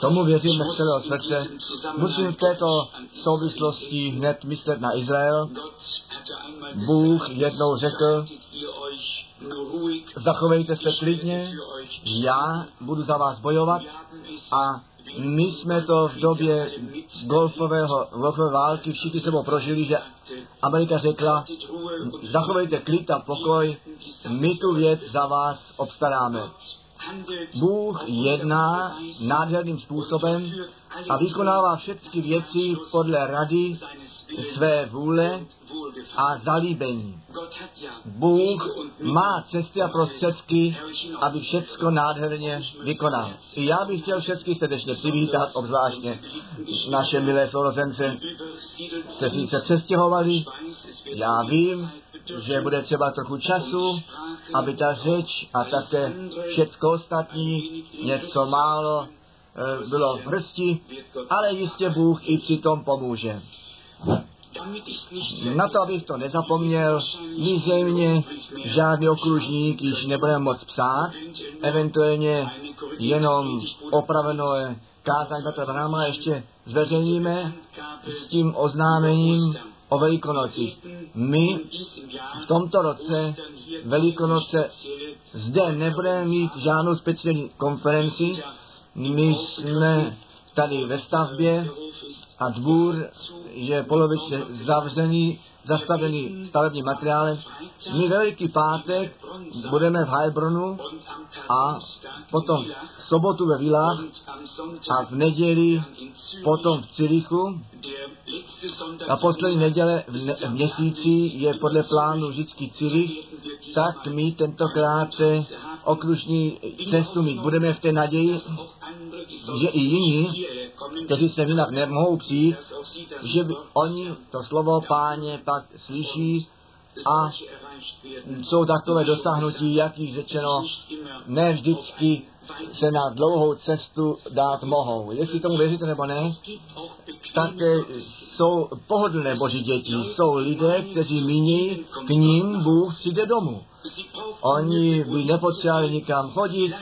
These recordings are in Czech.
Tomu věřím celého srdce. Musím v této souvislosti hned myslet na Izrael. Bůh jednou řekl, zachovejte se klidně, já budu za vás bojovat a my jsme to v době golfového, golfové války všichni sebou prožili, že Amerika řekla, zachovejte klid a pokoj, my tu věc za vás obstaráme. Bůh jedná nádherným způsobem a vykonává všechny věci podle rady své vůle a zalíbení. Bůh má cesty a prostředky, aby všecko nádherně vykonal. I já bych chtěl všechny srdečně přivítat, obzvláště naše milé sourozence, kteří se přestěhovali. Já vím, že bude třeba trochu času, aby ta řeč a také všecko ostatní něco málo e, bylo v hrsti, ale jistě Bůh i při tom pomůže. Na to, abych to nezapomněl, my zřejmě žádný okružník již nebudeme moc psát, eventuálně jenom opravené kázání Petra Brahma ještě zveřejníme s tím oznámením o Velikonocích. My v tomto roce Velikonoce zde nebudeme mít žádnou speciální konferenci. My jsme tady ve stavbě a dvůr je polovičně zavřený, zastavený stavebním materiálem. My Veliký pátek budeme v Heilbronu a potom v sobotu ve Vilách a v neděli potom v Cirichu. A poslední neděle v, ne- v měsíci je podle plánu vždycky Cirich, tak my tentokrát okružní cestu mít budeme v té naději, že i jiní, kteří se jinak nemohou přijít, že by oni to slovo páně pak slyší a jsou takové dosáhnutí, jak již řečeno, ne vždycky se na dlouhou cestu dát mohou. Jestli tomu věříte nebo ne, tak jsou pohodlné boží děti. Jsou lidé, kteří míní, k ním Bůh přijde domů. Oni by nepotřebovali nikam chodit,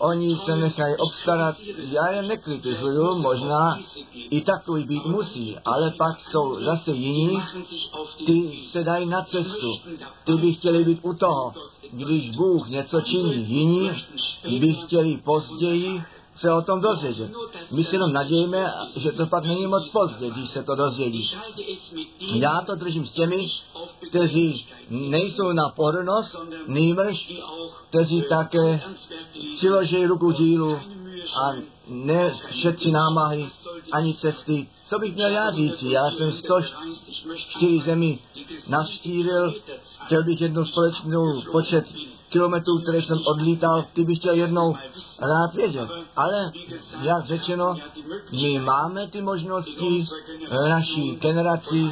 oni se nechají obstarat. Já je nekritizuju, možná i takový být musí, ale pak jsou zase jiní, ty se dají na cestu. Ty by chtěli být u toho, když Bůh něco činí. Jiní by chtěli později se o tom dozvědět. My si jenom nadějíme, že to pak není moc pozdě, když se to dozvědí. Já to držím s těmi, kteří nejsou na pohodlnost, nýbrž, kteří také přiloží ruku dílu a nešetří námahy ani cesty. Co bych měl já říct? Já jsem 104 zemi navštívil, chtěl bych jednu společnou počet kilometrů, které jsem odlítal, ty bych chtěl jednou rád vědět. Ale, jak řečeno, my máme ty možnosti naší generaci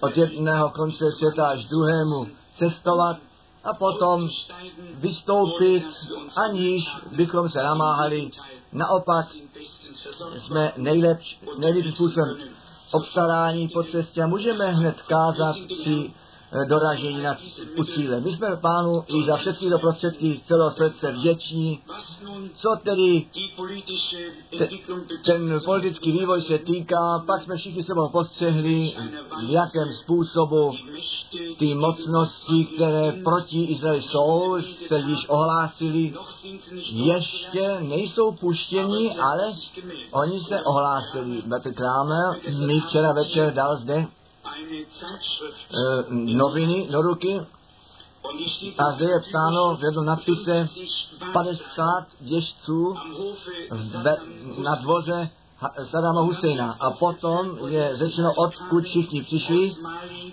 od jedného konce světa až druhému cestovat a potom vystoupit, aniž bychom se namáhali. Naopak jsme nejlepší, nejlepší způsobem obstarání po cestě a můžeme hned kázat si doražení na u cíle. My jsme pánu i za všechny do prostředky celého srdce vděční. Co tedy te, ten politický vývoj se týká, pak jsme všichni sebou postřehli, v jakém způsobu ty mocnosti, které proti Izraeli jsou, se již ohlásili, ještě nejsou puštěni, ale oni se ohlásili. Petr Kramer mi včera večer dal zde noviny do ruky. A zde je psáno v jednom nadpise 50 ježců na dvoře Sadama Husejna. A potom je řečeno, odkud všichni přišli,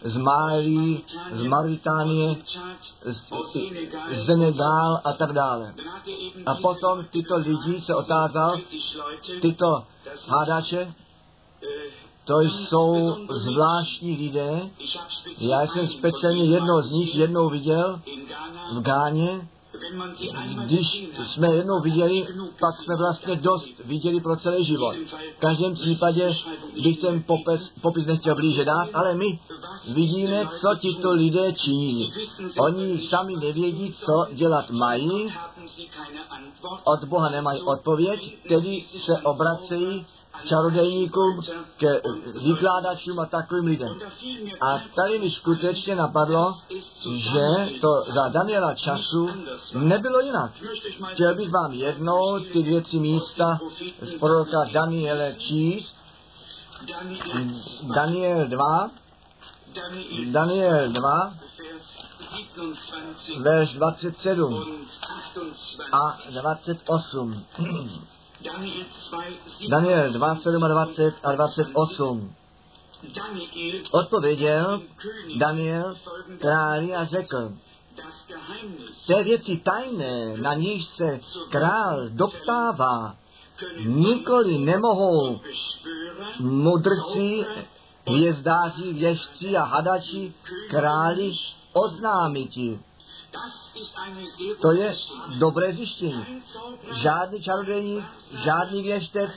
z Málí, z Maritánie, z, z Senegal a tak dále. A potom tyto lidi se otázal, tyto hádače, to jsou zvláštní lidé. Já jsem speciálně jednou z nich jednou viděl v Gáně. Když jsme jednou viděli, pak jsme vlastně dost viděli pro celý život. V každém případě bych ten popis, popis nechtěl blíže dát, ale my vidíme, co tito lidé činí. Oni sami nevědí, co dělat mají, od Boha nemají odpověď, tedy se obracejí čarodejníkům, ke vykládačům a takovým lidem. A tady mi skutečně napadlo, že to za Daniela času nebylo jinak. Chtěl bych vám jednou ty dvě tři místa z proroka Daniele číst. Daniel 2, Daniel 2, verš 27 a 28. Daniel 2, 27 a 28. Odpověděl Daniel králi a řekl, té věci tajné, na níž se král doptává, nikoli nemohou mudrci, hvězdáři, věžci a hadači králi oznámiti. To je dobré zjištění. Žádný čarodějník, žádný věštec,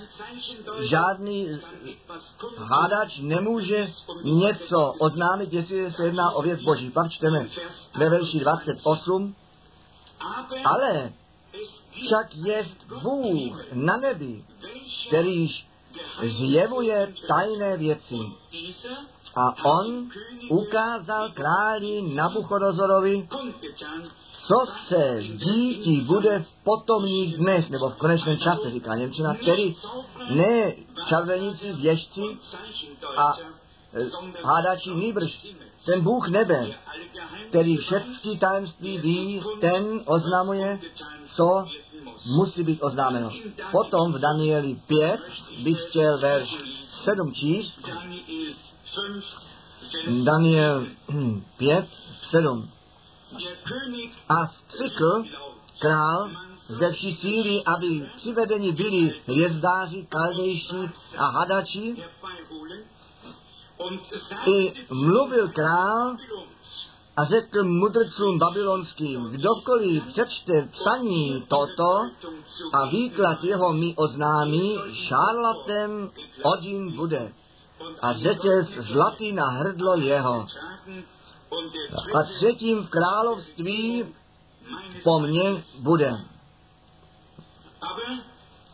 žádný hádač nemůže něco oznámit, jestli se jedná o věc Boží. Pak čteme ve verši 28. Ale však je Bůh na nebi, kterýž zjevuje tajné věci. A on ukázal králi Nabuchodozorovi, co se díti bude v potomních dnech, nebo v konečném čase, říká Němčina, který ne čarodějníci, věžci a hádači nýbrž ten Bůh nebe, který všechny tajemství ví, ten oznamuje, co musí být oznámeno. Potom v Danieli 5 bych chtěl verš 7 číst. Daniel 5, 7. A skřikl král ze vší síly, aby přivedeni byli hvězdáři, kaldejší a hadači. I mluvil král a řekl mudrcům babylonským, kdokoliv přečte psaní toto a výklad jeho mi oznámí, šarlatem odin bude a řetěz zlatý na hrdlo jeho. A třetím v království po mně bude.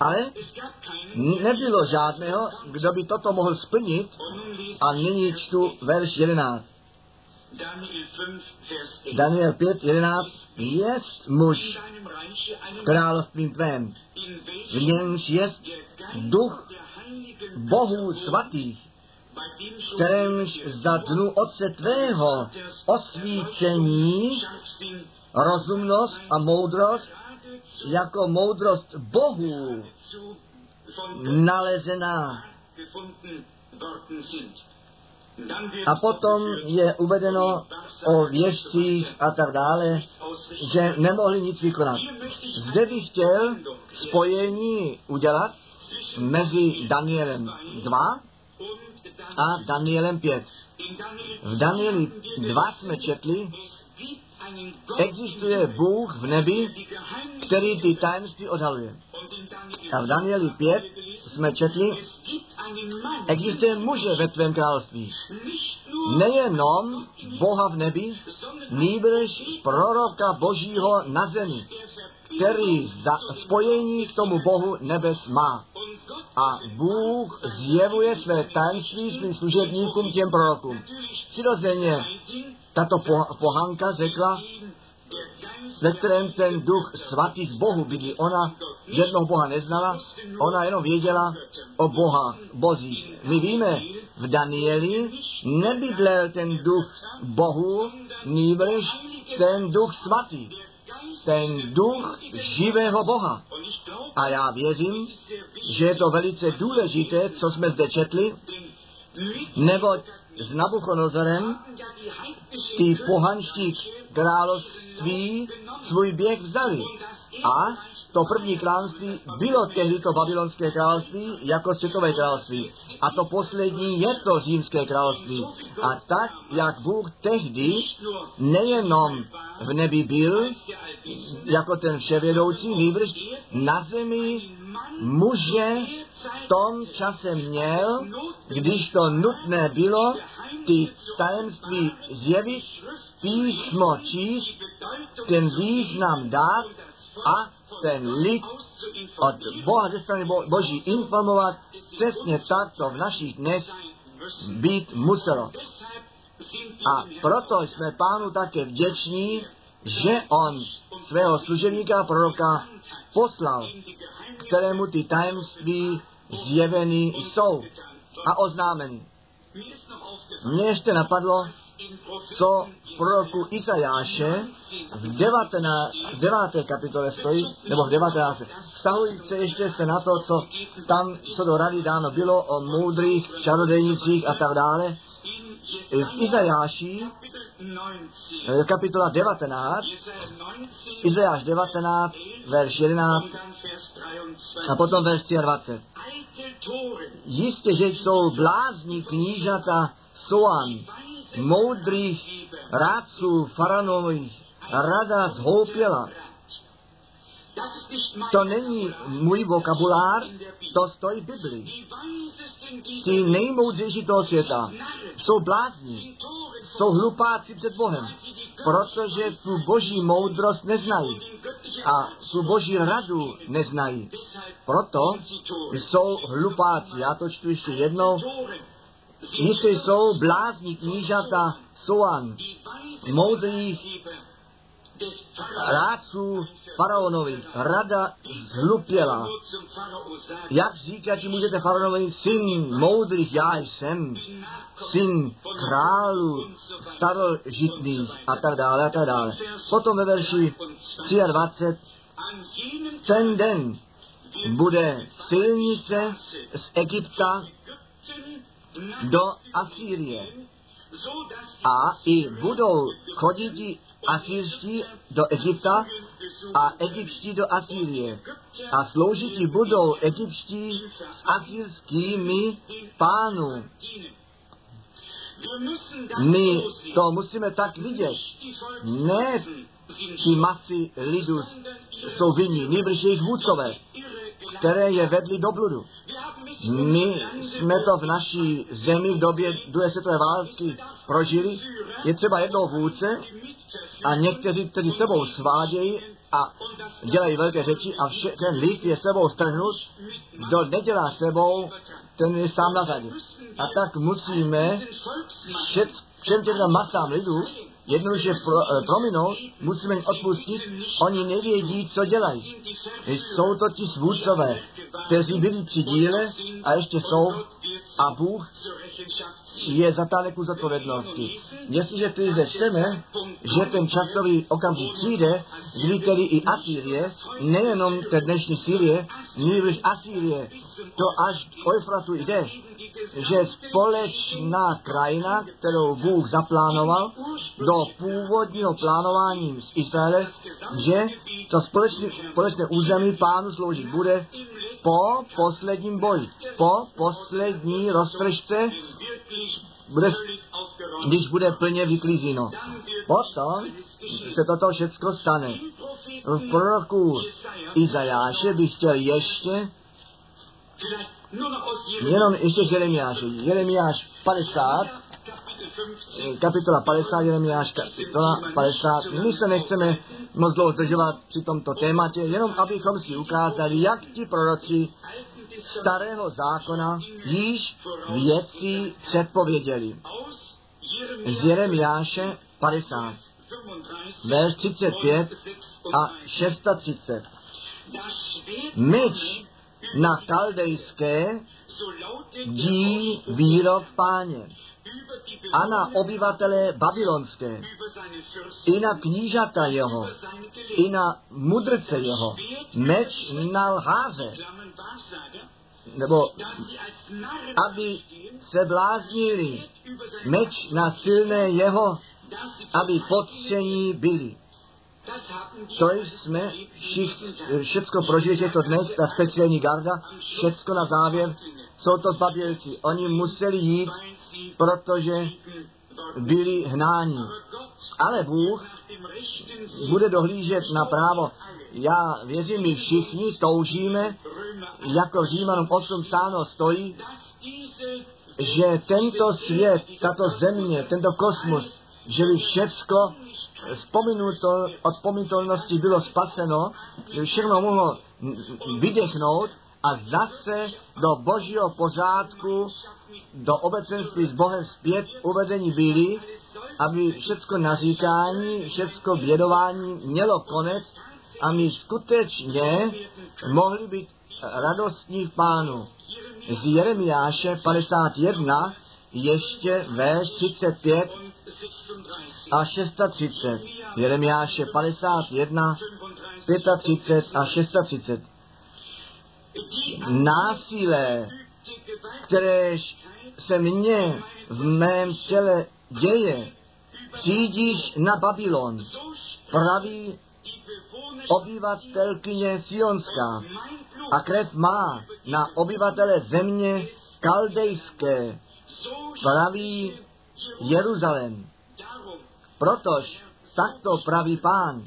Ale nebylo žádného, kdo by toto mohl splnit a nyní čtu verš 11. Daniel 5, 11. Jest muž v království tvém, v němž jest duch Bohů svatých, kterémž za dnu Otce tvého osvícení rozumnost a moudrost jako moudrost Bohu nalezená. A potom je uvedeno o věžcích a tak dále, že nemohli nic vykonat. Zde bych chtěl spojení udělat mezi Danielem 2 a Danielem 5. V Danieli 2 jsme četli, existuje Bůh v nebi, který ty tajemství odhaluje. A v Danieli 5 jsme četli, existuje muže ve tvém království. Nejenom Boha v nebi, nýbrž proroka Božího na zemi, který za spojení k tomu Bohu nebes má. A Bůh zjevuje své tajemství svým služebníkům, těm prorokům. Přirozeně tato pohanka řekla, ve kterém ten duch svatý z Bohu bydlí. Ona jednoho Boha neznala, ona jenom věděla o Boha, Bozích. My víme, v Danieli nebydlel ten duch Bohu, nýbrž ten duch svatý, ten duch živého Boha. A já věřím, že je to velice důležité, co jsme zde četli, neboť s Nabuchodonozorem ty pohanští království svůj běh vzali. A to první království bylo tehdy to babylonské království jako světové království. A to poslední je to římské království. A tak, jak Bůh tehdy nejenom v nebi byl, jako ten vševědoucí, nýbrž na zemi muže v tom čase měl, když to nutné bylo, ty tajemství zjevit, písmo číst, ten význam dát a ten lid od Boha ze strany Bo- Boží informovat přesně tak, co v našich dnech být muselo. A proto jsme pánu také vděční, že on svého služebníka proroka poslal, kterému ty tajemství zjeveny jsou a oznámeny. Mně ještě napadlo, co v proroku Izajáše v 19, 9. kapitole stojí, nebo v 19. Vztahující ještě se na to, co tam, co do rady dáno bylo o moudrých čarodejnicích a tak dále. V Izajáši, eh, kapitola 19, Izajáš 19, verš 11 a potom verš 23. Jistě, že jsou blázni knížata Soan, moudrých rádců faranových, rada zhoupěla. To není můj vokabulár, to stojí v Biblii. Ti nejmoudřejší toho světa jsou blázni, jsou hlupáci před Bohem, protože tu boží moudrost neznají a tu boží radu neznají. Proto jsou hlupáci. Já to čtu ještě jednou. Jistě jsou blázni knížata Soan, moudrých rádců faraonovi. Rada zhlupěla. Jak říkat, že můžete faraonovi, syn moudrých, já jsem, syn králu starožitných a tak dále a tak dále. Potom ve verši 23 ten den bude silnice z Egypta do Asýrie. A i budou chodit asýrští do Egypta a egyptští do Asýrie. A sloužití budou egyptští s asýrskými pánu. My to musíme tak vidět. Ne ty masy lidu jsou vinní, nejbrž jejich vůdcové, které je vedly do bludu. My jsme to v naší zemi v době druhé světové války prožili. Je třeba jednou vůdce a někteří, kteří sebou svádějí a dělají velké řeči a vše, ten list je sebou strhnut, kdo nedělá sebou, ten je sám na řadě. A tak musíme všet, všem těmto masám lidů jednoduše pro, eh, prominout, musíme jim odpustit, oni nevědí, co dělají. Jsou to ti svůdcové, kteří byli při díle a ještě jsou a Bůh je zatáhne ku zodpovědnosti. Jestliže tu zde čteme, že ten časový okamžik přijde, kdy tedy i Asýrie, nejenom té dnešní Sýrie, nýbrž Asýrie, to až k Eufratu jde, že společná krajina, kterou Bůh zaplánoval do původního plánování z Izraele, že to společné území pánu sloužit bude po posledním boji, po poslední roztržce, bude, když bude plně vyklízeno. Potom se toto všechno stane. V proroku Izajáše bych chtěl ještě Jenom ještě z Jeremiáše. Jeremiáš 50, kapitola 50, Jeremiáš kapitola 50. My se nechceme moc dlouho zdržovat při tomto tématě, jenom abychom si ukázali, jak ti proroci starého zákona již věci předpověděli. Z Jeremiáše 50, verš 35 a 630. Myč na kaldejské dí výrok páně. a na obyvatele babylonské, i na knížata jeho, i na mudrce jeho, meč na lháře, nebo aby se bláznili, meč na silné jeho, aby potření byli. To jsme všechno prožili v těchto dnech, ta speciální garda, všechno na závěr, jsou to zbabělci. Oni museli jít, protože byli hnáni. Ale Bůh bude dohlížet na právo. Já věřím, my všichni toužíme, jako Římanům 8 sáno stojí, že tento svět, tato země, tento kosmos, že by všecko od pominutelnosti bylo spaseno, že by všechno mohlo vydechnout a zase do božího pořádku, do obecenství s Bohem zpět uvedení byli, aby všecko naříkání, všecko vědování mělo konec a my skutečně mohli být radostní v Pánu. Z Jeremiáše 51 ještě verš 35 a 630. Jeremiáše 51, 35 a 630. Násilé, které se mně v mém těle děje, přijdíš na Babylon, praví obyvatelkyně Sionská a krev má na obyvatele země kaldejské, praví Jeruzalém. Protož takto praví pán,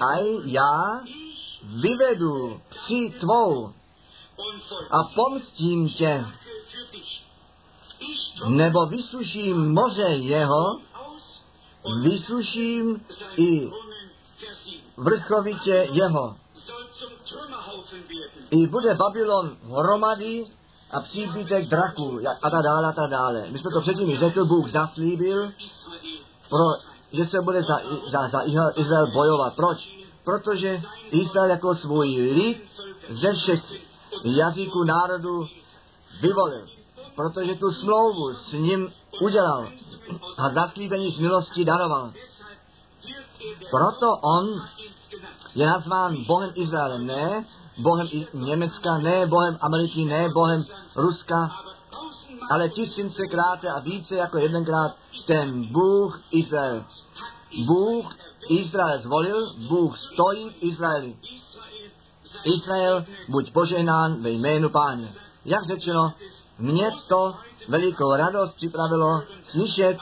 a já vyvedu psi tvou a pomstím tě, nebo vysuším moře jeho, vysuším i vrchovitě jeho. I bude Babylon hromady a příbytek draků a tak dále a tak dále. My jsme to předtím řekl, Bůh zaslíbil, pro, že se bude za, za, za Izrael bojovat. Proč? Protože Izrael jako svůj lid ze všech jazyků národů vyvolil. Protože tu smlouvu s ním udělal a zaslíbení z milosti daroval. Proto on je nazván Bohem Izraele, ne Bohem Německa, ne Bohem Ameriky, ne Bohem Ruska, ale tisícekrát a více jako jedenkrát ten Bůh Izrael. Bůh Izrael zvolil, Bůh stojí v Izraeli. Izrael, buď požehnán ve jménu páně. Jak řečeno, mě to velikou radost připravilo slyšet,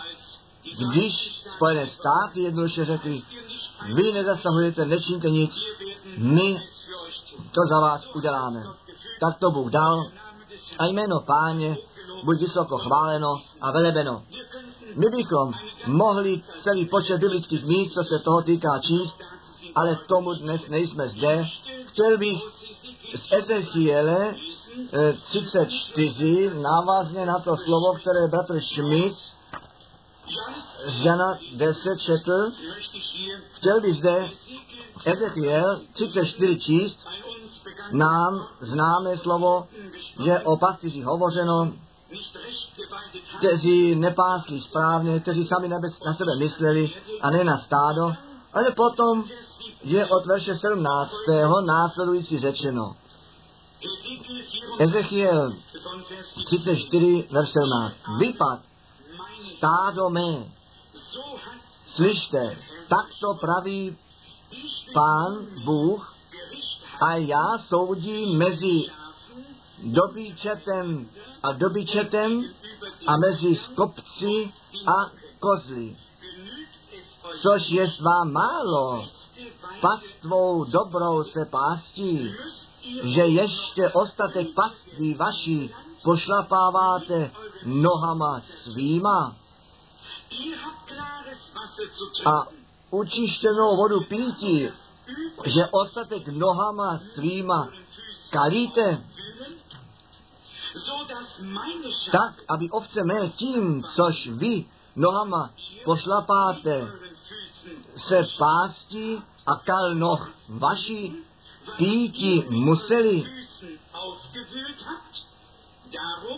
když Spojené státy jednoduše řekli, vy nezasahujete, nečiníte nic, my to za vás uděláme. Tak to Bůh dal a jméno páně buď vysoko chváleno a velebeno. My bychom mohli celý počet biblických míst, co se toho týká číst, ale tomu dnes nejsme zde. Chtěl bych z Ezechiele 34 návazně na to slovo, které bratr Schmidt z Jana 10 četl, chtěl bych zde Ezechiel 34 číst, nám známé slovo, že o pastýři hovořeno, kteří nepásli správně, kteří sami na sebe mysleli a ne na stádo, ale potom je od verše 17. následující řečeno. Ezechiel 34, verš 17. Vypad, stádo mé, slyšte, takto praví pán Bůh a já soudím mezi dobíčetem a dobyčetem a mezi skopci a kozly. Což je vám málo, pastvou dobrou se pástí, že ještě ostatek paství vaší pošlapáváte nohama svýma a učištěnou vodu pítí, že ostatek nohama svýma kalíte, tak, aby ovce mé tím, což vy nohama pošlapáte, se pástí a kal noh vaší píti museli.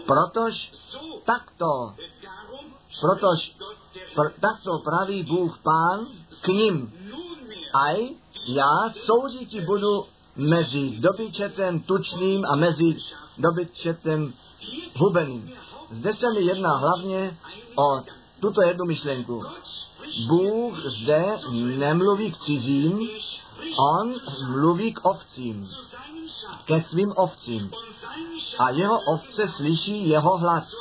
Protož takto, protož pr, takto praví Bůh Pán k ním. Aj já soudit budu mezi dobyčetem tučným a mezi dobyčetem hubeným. Zde se mi jedná hlavně o tuto jednu myšlenku. Bůh zde nemluví k cizím, on mluví k ovcím, ke svým ovcím. A jeho ovce slyší jeho hlas.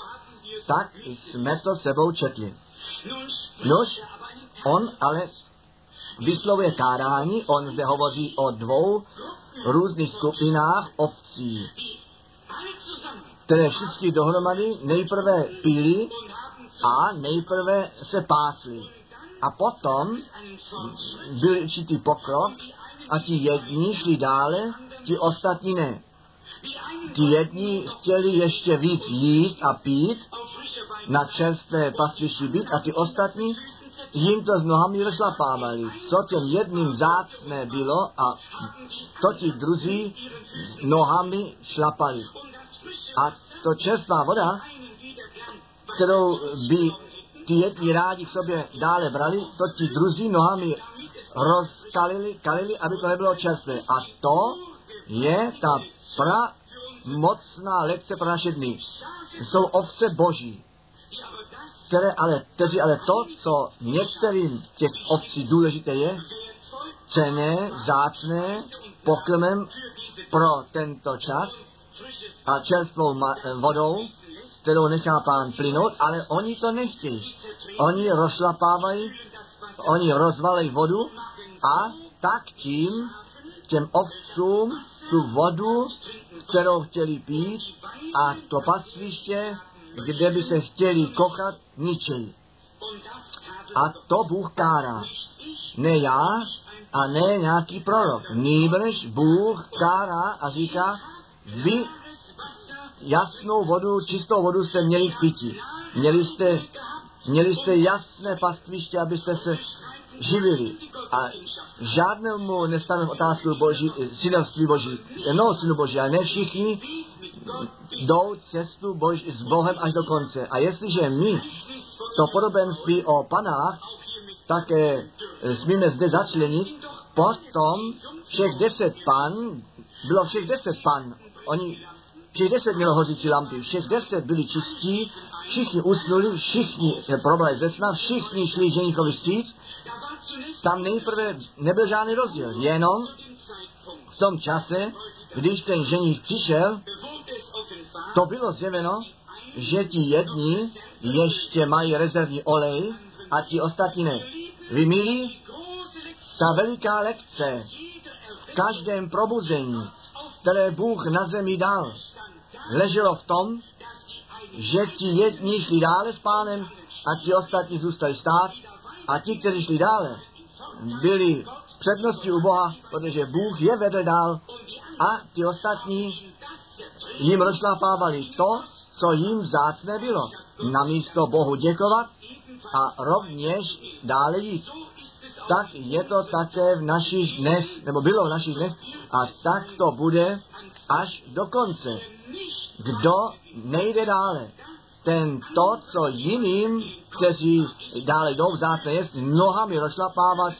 Tak jsme to sebou četli. Nož, on ale vyslovuje kárání, on zde hovoří o dvou různých skupinách ovcí. které všichni dohromady nejprve pili a nejprve se pásli. A potom byl určitý pokrok a ti jedni šli dále, ti ostatní ne. Ti jedni chtěli ještě víc jíst a pít, na čerstvé pastvišti být a ty ostatní jim to s nohami rozlapávali. Co těm jedním zácné bylo a to ti druzí nohami šlapali. A to čerstvá voda, kterou by ty jedni rádi k sobě dále brali, to ti druzí nohami rozkalili, kalili, aby to nebylo čerstvé. A to je ta pra mocná lekce pro naše dny. Jsou ovce boží, které ale, kteří ale to, co některým těch ovcí důležité je, cené, zácné, pokrmem pro tento čas a čerstvou vodou, kterou nechá pán plynout, ale oni to nechtějí. Oni rozšlapávají, oni rozvalejí vodu a tak tím těm ovcům tu vodu, kterou chtěli pít a to pastviště, kde by se chtěli kochat, ničejí. A to Bůh kárá. Ne já a ne nějaký prorok. Nýbrž Bůh kárá a říká, vy jasnou vodu, čistou vodu jste měli k pití. Měli jste, měli jste jasné pastviště, abyste se živili. A žádnému nestaneme otázku boží, synovství boží. No, synu boží, ale ne všichni jdou cestu bož, s Bohem až do konce. A jestliže my to podobenství o panách také smíme zde začlenit, potom všech deset pan, bylo všech deset pan, oni Všech deset mělo hořící lampy, všech deset byli čistí, všichni usnuli, všichni se probrali ze sna, všichni šli ženíkovi vstříc. Tam nejprve nebyl žádný rozdíl, jenom v tom čase, když ten ženich přišel, to bylo zjeveno, že ti jedni ještě mají rezervní olej a ti ostatní ne. Vy milí, ta veliká lekce v každém probuzení, které Bůh na zemi dal, leželo v tom, že ti jedni šli dále s pánem a ti ostatní zůstali stát a ti, kteří šli dále, byli v přednosti u Boha, protože Bůh je vedl dál a ti ostatní jim rozšlapávali to, co jim vzácné bylo. Namísto Bohu děkovat a rovněž dále jít. Tak je to také v našich dnech, nebo bylo v našich dnech, a tak to bude až do konce. Kdo nejde dále, ten to, co jiným, kteří dále jdou vzácné jest, nohami rozšlapávat,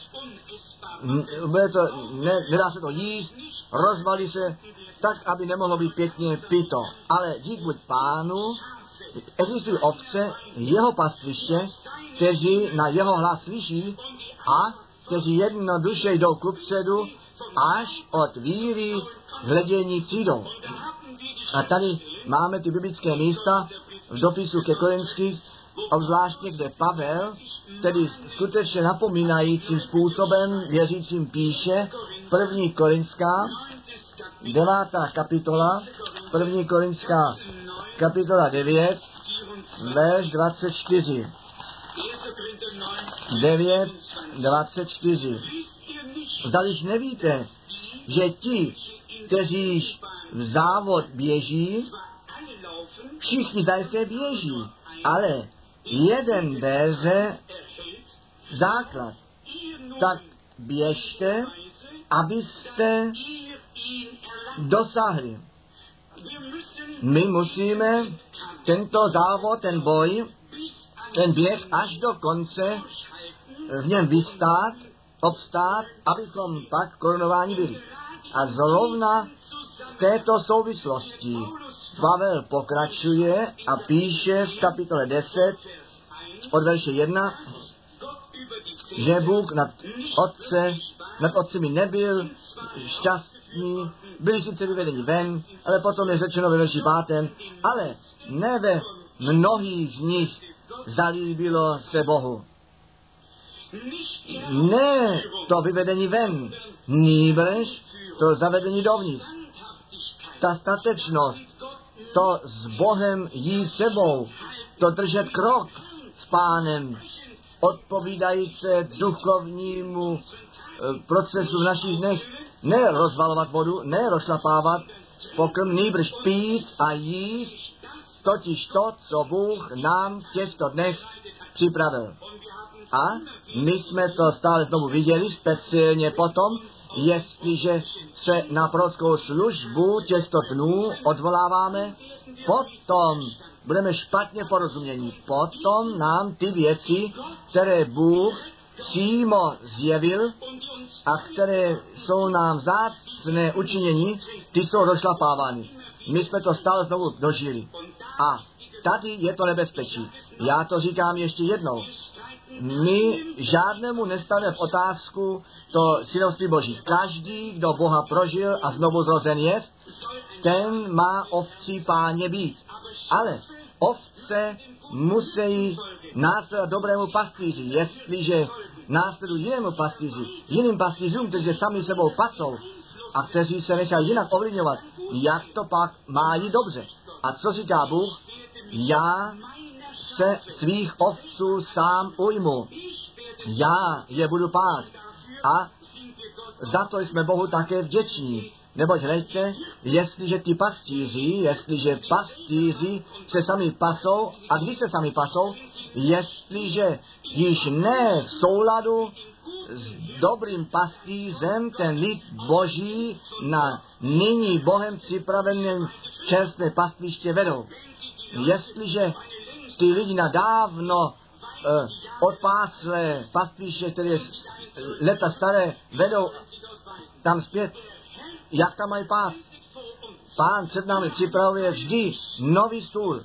bude to, ne, nedá se to jíst, rozvalí se, tak, aby nemohlo být pěkně pito. Ale dík buď pánu, existují ovce, jeho pastviště, kteří na jeho hlas slyší a kteří jednoduše jdou kupředu, až od víry hledění přijdou. A tady máme ty biblické místa v dopisu ke Korinských, obzvláště kde Pavel, tedy skutečně napomínajícím způsobem věřícím píše, první Korinská, devátá kapitola, první Korinská kapitola 9, verš 24. 9, 24. Zdališ nevíte, že ti, kteří závod běží, všichni zajisté běží, ale jeden beze základ. Tak běžte, abyste dosáhli. My musíme tento závod, ten boj, ten běh až do konce v něm vystát, obstát, abychom pak korunováni byli. A zrovna této souvislosti Pavel pokračuje a píše v kapitole 10 od verše 1, že Bůh nad otce, nad otcemi nebyl šťastný, byli sice vyvedeni ven, ale potom je řečeno ve verši pátem, ale ne ve mnohých z nich zalíbilo se Bohu. Ne to vyvedení ven, nýbrž to zavedení dovnitř. Ta statečnost, to s Bohem jít sebou, to držet krok s pánem, odpovídající duchovnímu eh, procesu v našich dnech, ne rozvalovat vodu, ne rozšlapávat pokrm, nýbrž pít a jíst, totiž to, co Bůh nám v těchto dnech připravil. A my jsme to stále znovu viděli, speciálně potom, jestliže se na prorockou službu těchto dnů odvoláváme, potom budeme špatně porozumění. Potom nám ty věci, které Bůh přímo zjevil a které jsou nám zácné učinění, ty jsou rozšlapávány. My jsme to stále znovu dožili. A tady je to nebezpečí. Já to říkám ještě jednou. My žádnému nestavíme v otázku to synovství Boží. Každý, kdo Boha prožil a znovu zrozen je, ten má ovcí páně být. Ale ovce musí následovat dobrému pastýři. Jestliže následují jinému pastýři, jiným pastýřům, kteří sami sebou pasou a kteří se nechají jinak ovlivňovat, jak to pak má jít dobře. A co říká Bůh? Já se svých ovců sám ujmu. Já je budu pást. A za to jsme Bohu také vděční. Neboť hleďte, jestliže ty pastýři, jestliže pastýři se sami pasou, a když se sami pasou, jestliže již ne v souladu s dobrým pastýřem ten lid boží na nyní Bohem připraveném čerstvé pastviště vedou. Jestliže ty lidi na dávno uh, odpáslé pastviště, které je leta staré, vedou tam zpět, jak tam mají pás. Pán před námi připravuje vždy nový stůl,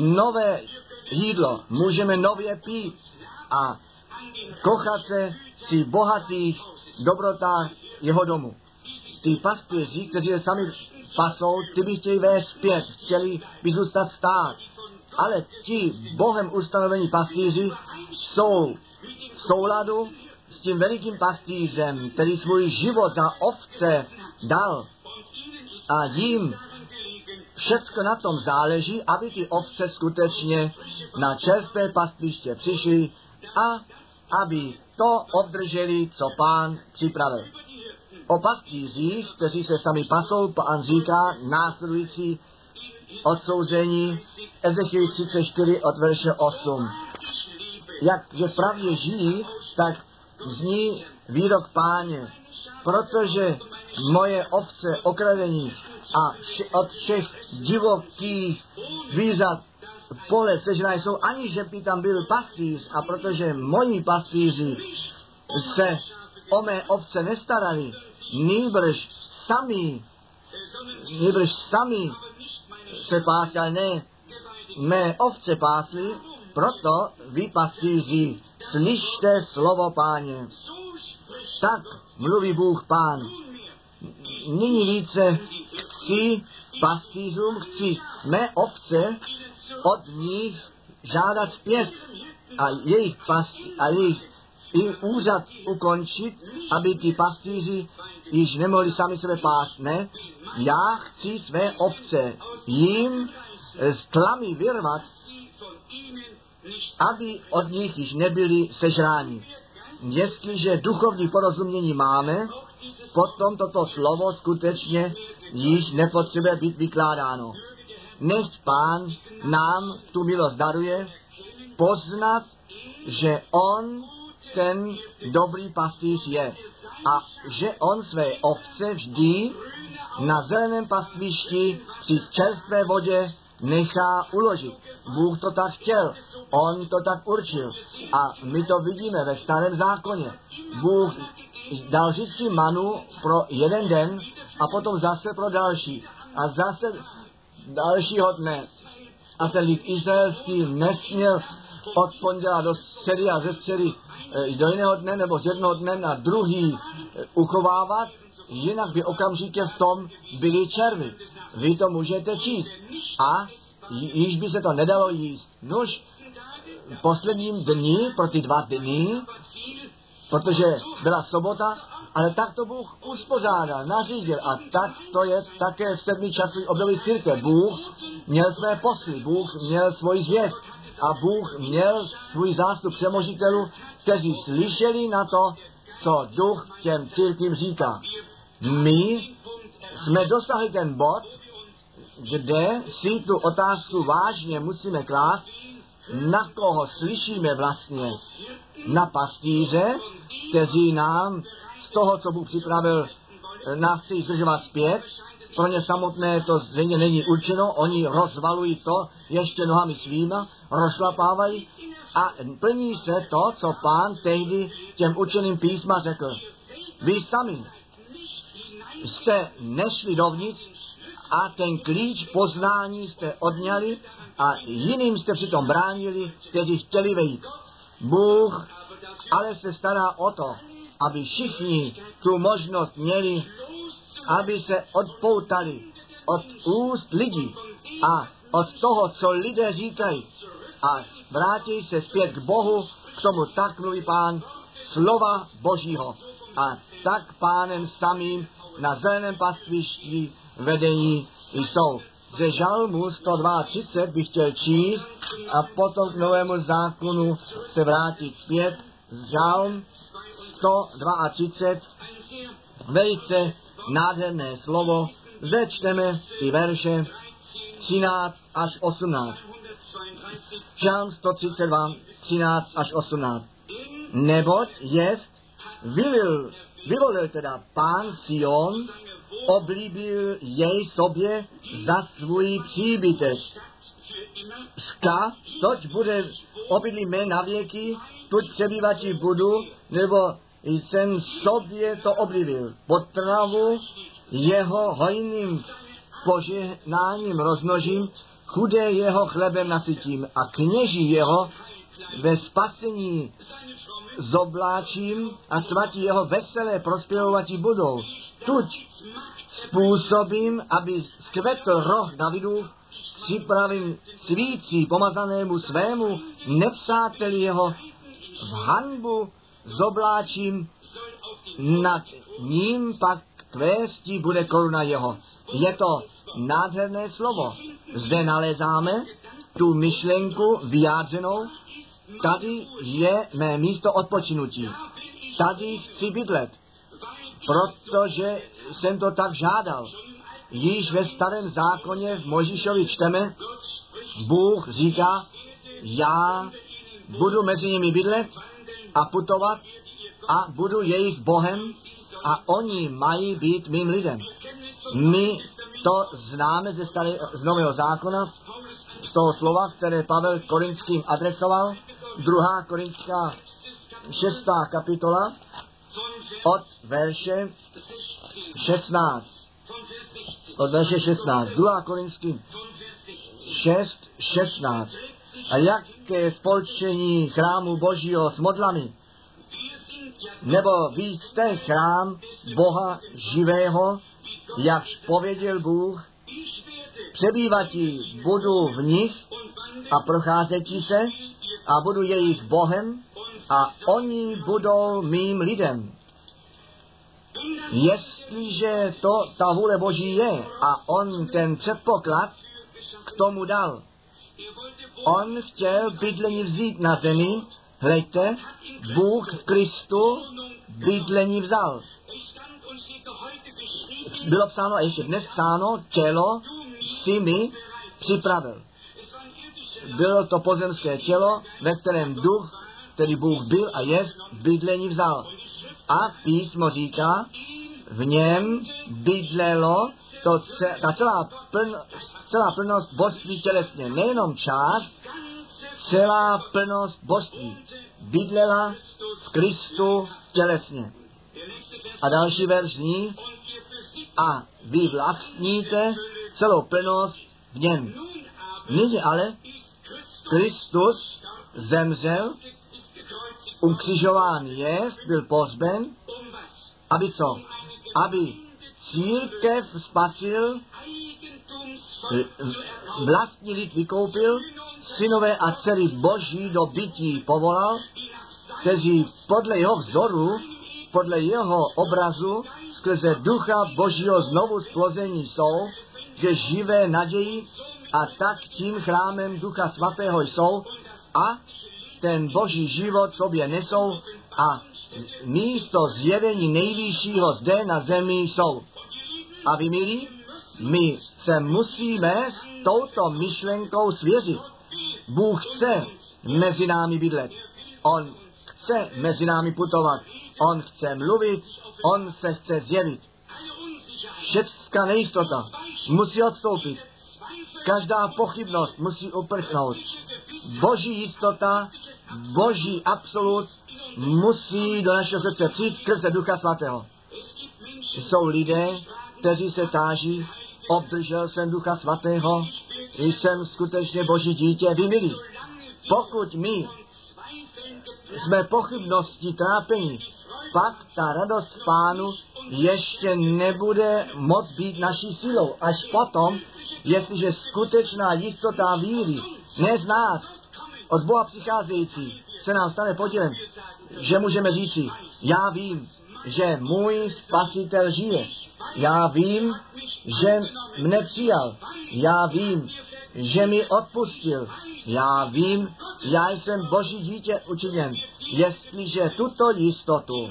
nové jídlo, můžeme nově pít a kochat se při bohatých dobrotách jeho domu. Ty pastvěři, kteří je sami pasou, ty by chtěli vést zpět, chtěli by zůstat stát. Ale ti Bohem ustanovení pastýři jsou v souladu s tím velikým pastýřem, který svůj život za ovce dal. A jim všecko na tom záleží, aby ty ovce skutečně na čerstvé pastviště přišly a aby to obdrželi, co pán připravil. O pastýřích, kteří se sami pasou, pán říká následující odsouzení Ezechiel 34 od verše 8. Jak že pravdě žijí, tak zní výrok páně, protože moje ovce okradení a vše, od všech divokých zvířat pole sežrané jsou, aniž by tam byl pastýř a protože moji pastýři se o mé ovce nestarali, nýbrž sami, nýbrž sami se pásali, ne, mé ovce pásli, proto vy pastýři, slyšte slovo páně. Tak mluví Bůh pán. Nyní více chci pastýřům, chci mé ovce od nich žádat zpět a jejich, past, a jejich i úřad ukončit, aby ti pastýři již nemohli sami sebe pást. Ne, já chci své ovce jim z tlamy vyrvat, aby od nich již nebyli sežráni. Jestliže duchovní porozumění máme, potom toto slovo skutečně již nepotřebuje být vykládáno. Nech pán nám tu milost daruje poznat, že on ten dobrý pastýř je a že on své ovce vždy na zeleném pastvišti při čerstvé vodě nechá uložit. Bůh to tak chtěl, On to tak určil. A my to vidíme ve starém zákoně. Bůh dal vždycky manu pro jeden den a potom zase pro další. A zase dalšího dne. A ten lid izraelský nesměl od ponděla do středy a ze středy eh, do jiného dne nebo z jednoho dne na druhý eh, uchovávat, jinak by okamžitě v tom byly červy. Vy to můžete číst. A již by se to nedalo jíst. Nož, posledním dní, pro ty dva dny, protože byla sobota Ale tak to Bůh uspořádal, nařídil a tak to je také v sedmi časových období církev. Bůh měl své posly, Bůh měl svoji zvěst a Bůh měl svůj zástup přemožitelů, kteří slyšeli na to, co duch těm církvím říká. My jsme dosahli ten bod, kde si tu otázku vážně musíme klást, na koho slyšíme vlastně. Na pastýře, kteří nám z toho, co Bůh připravil, nás chtějí zdržovat zpět, pro ně samotné to zřejmě není určeno, oni rozvalují to ještě nohami svýma, rozšlapávají a plní se to, co pán tehdy těm učeným písma řekl. Vy sami jste nešli dovnitř a ten klíč poznání jste odňali a jiným jste přitom bránili, kteří chtěli vejít. Bůh ale se stará o to, aby všichni tu možnost měli, aby se odpoutali od úst lidí a od toho, co lidé říkají a vrátí se zpět k Bohu, k tomu tak mluví pán, slova Božího. A tak pánem samým na zeleném pastvišti vedení jsou. Ze žalmu 132 bych chtěl číst a potom k novému zákonu se vrátit zpět. Žalm 132, velice nádherné slovo. Zde čteme ty verše 13 až 18. Žalm 132, 13 až 18. Neboť jest, vylil, vyvolil teda pán Sion, oblíbil jej sobě za svůj příbytek. Ska, toť bude obydlí mé na věky, tuď přebývatí budu, nebo jsem sobě to oblíbil. Potravu jeho hojným požehnáním rozmnožím, chudé jeho chlebem nasytím a kněží jeho ve spasení zobláčím a svatí jeho veselé prospěvovatí budou. Tuď způsobím, aby skvetl roh Davidův, připravím svící pomazanému svému nepřáteli jeho v hanbu zobláčím, nad ním pak kvéstí bude koruna jeho. Je to nádherné slovo. Zde nalezáme tu myšlenku vyjádřenou, tady je mé místo odpočinutí. Tady chci bydlet, protože jsem to tak žádal. Již ve starém zákoně v Možíšovi čteme, Bůh říká, já budu mezi nimi bydlet a putovat a budu jejich Bohem a oni mají být mým lidem. My to známe ze, staré, z Nového zákona, z toho slova, které Pavel Korinským adresoval, druhá Korinská šestá kapitola od verše 16. Od verše 16. Druhá Korinským 6, 16. A jaké spolčení chrámu Božího s modlami? Nebo víc jste chrám Boha živého, jakž pověděl Bůh, přebývatí budu v nich a procházetí se a budu jejich Bohem a oni budou mým lidem. Jestliže to ta vůle Boží je a on ten předpoklad k tomu dal, on chtěl bydlení vzít na zemi, hleďte, Bůh v Kristu bydlení vzal. Bylo psáno a ještě dnes psáno, tělo si mi připravil. Bylo to pozemské tělo, ve kterém duch, který Bůh byl a je, bydlení vzal. A písmo říká, v něm bydlelo to, ta celá, pln, celá plnost božství tělesně, nejenom část, celá plnost božství bydlela v Kristu tělesně. A další verš zní, a vy vlastníte celou plnost v něm. Nyní ale Kristus zemřel, ukřižován jest, byl pozben, aby co? Aby církev spasil, vlastní lid vykoupil, synové a dcery boží do bytí povolal, kteří podle jeho vzoru podle jeho obrazu skrze ducha božího znovu splození jsou, že živé naději a tak tím chrámem ducha svatého jsou a ten boží život sobě nesou a místo zjevení nejvyššího zde na zemi jsou. A vy, milí, my se musíme s touto myšlenkou svěřit. Bůh chce mezi námi bydlet. On chce mezi námi putovat. On chce mluvit. On se chce zjevit. Všecká nejistota musí odstoupit. Každá pochybnost musí uprchnout. Boží jistota, boží absolut musí do našeho srdce přijít skrze Ducha Svatého. Jsou lidé, kteří se táží, obdržel jsem Ducha Svatého, jsem skutečně Boží dítě, vy milí. Pokud my jsme pochybnosti trápení, pak ta radost pánu ještě nebude moc být naší silou. Až potom, jestliže skutečná jistota víry, ne z nás, od Boha přicházející, se nám stane podílem, že můžeme říci, já vím, že můj spasitel žije. Já vím, že mne přijal. Já vím, že mi odpustil. Já vím, já jsem Boží dítě učiněn. Jestliže tuto jistotu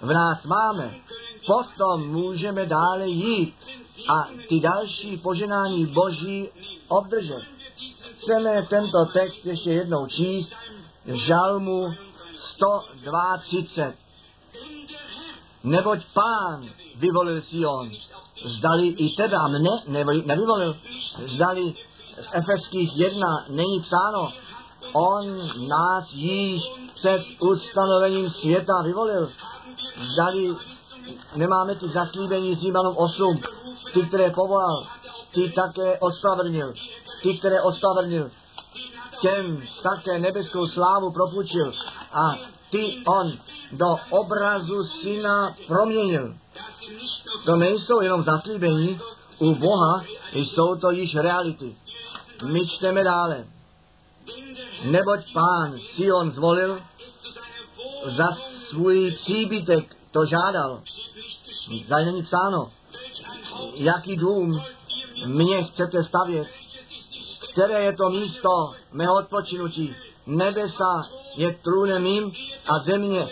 v nás máme, potom můžeme dále jít a ty další poženání Boží obdržet. Chceme tento text ještě jednou číst, žalmu 132. Neboť pán vyvolil Sion. Zdali i tebe a mne nevyvolil. Zdali v Efeských 1 není psáno, on nás již před ustanovením světa vyvolil. Zdali nemáme ty zaslíbení z Římanům 8, ty, které povolal, ty také ospravedlnil, ty, které ospravedlnil, těm také nebeskou slávu propůjčil a ty on do obrazu syna proměnil. To nejsou jenom zaslíbení, u Boha jsou to již reality. My čteme dále. Neboť pán Sion zvolil, za svůj příbytek to žádal. Tady není psáno, jaký dům mě chcete stavět, které je to místo mého odpočinutí. Nebesa je trůnem mým a země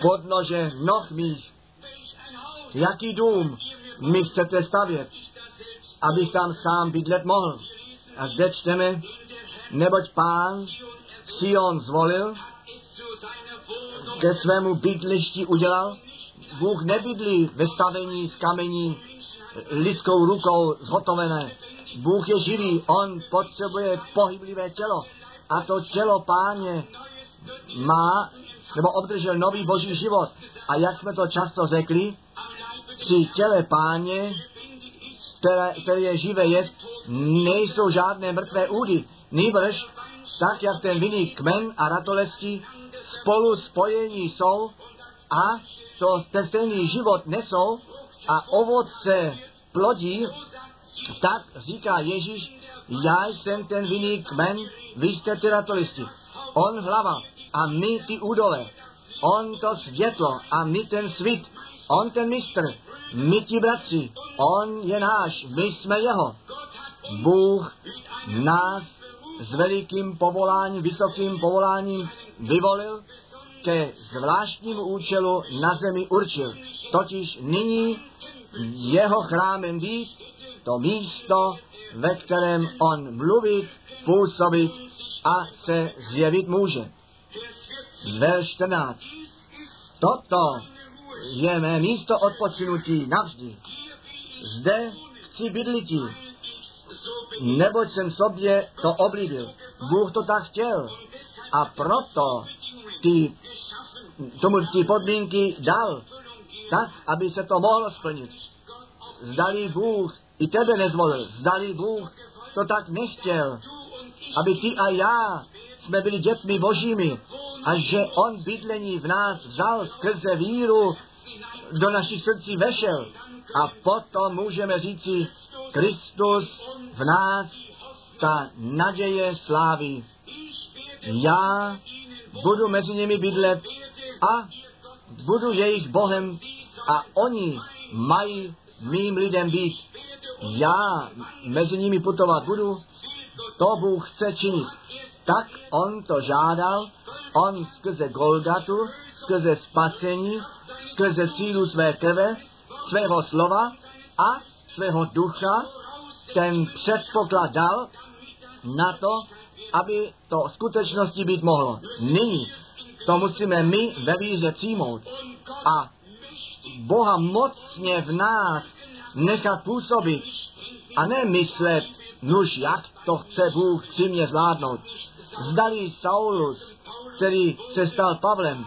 podnože noh mých. Jaký dům mi chcete stavět, abych tam sám bydlet mohl? A zde čteme, neboť pán Sion zvolil, ke svému bydlišti udělal. Bůh nebydlí ve stavení z kamení lidskou rukou zhotovené. Bůh je živý, on potřebuje pohyblivé tělo. A to tělo páně má, nebo obdržel nový boží život. A jak jsme to často řekli, při těle páně, které, které je živé jest, nejsou žádné mrtvé údy. Nýbrž, tak jak ten vinný kmen a ratolesti spolu spojení jsou a to stejný život nesou a ovoce plodí, tak říká Ježíš, já jsem ten vinný kmen, vy jste ty ratolisti. On hlava a my ty údole. On to světlo a my ten svit. On ten mistr, my ti bratři. On je náš, my jsme jeho. Bůh nás s velikým povoláním, vysokým povoláním vyvolil, ke zvláštnímu účelu na zemi určil. Totiž nyní jeho chrámem být to místo, ve kterém on mluvit, působit a se zjevit může. Verš 14. Toto je mé místo odpočinutí navždy. Zde chci bydlití, neboť jsem sobě to oblíbil. Bůh to tak chtěl. A proto ty, tomu ty podmínky dal, tak, aby se to mohlo splnit. Zdali Bůh i tebe nezvolil, zdali Bůh to tak nechtěl, aby ty a já jsme byli dětmi božími a že On bydlení v nás vzal skrze víru, do našich srdcí vešel. A potom můžeme říci, Kristus v nás, ta naděje slávy. Já budu mezi nimi bydlet a budu jejich Bohem a oni mají mým lidem být. Já mezi nimi putovat budu, to Bůh chce činit. Tak on to žádal, on skrze Golgatu, skrze spasení, skrze sílu své krve, svého slova a svého ducha, ten předpoklad dal na to, aby to skutečnosti být mohlo. Nyní to musíme my ve víře přijmout a Boha mocně v nás nechat působit a ne myslet, nuž jak to chce Bůh při mě zvládnout. Zdali Saulus, který se stal Pavlem,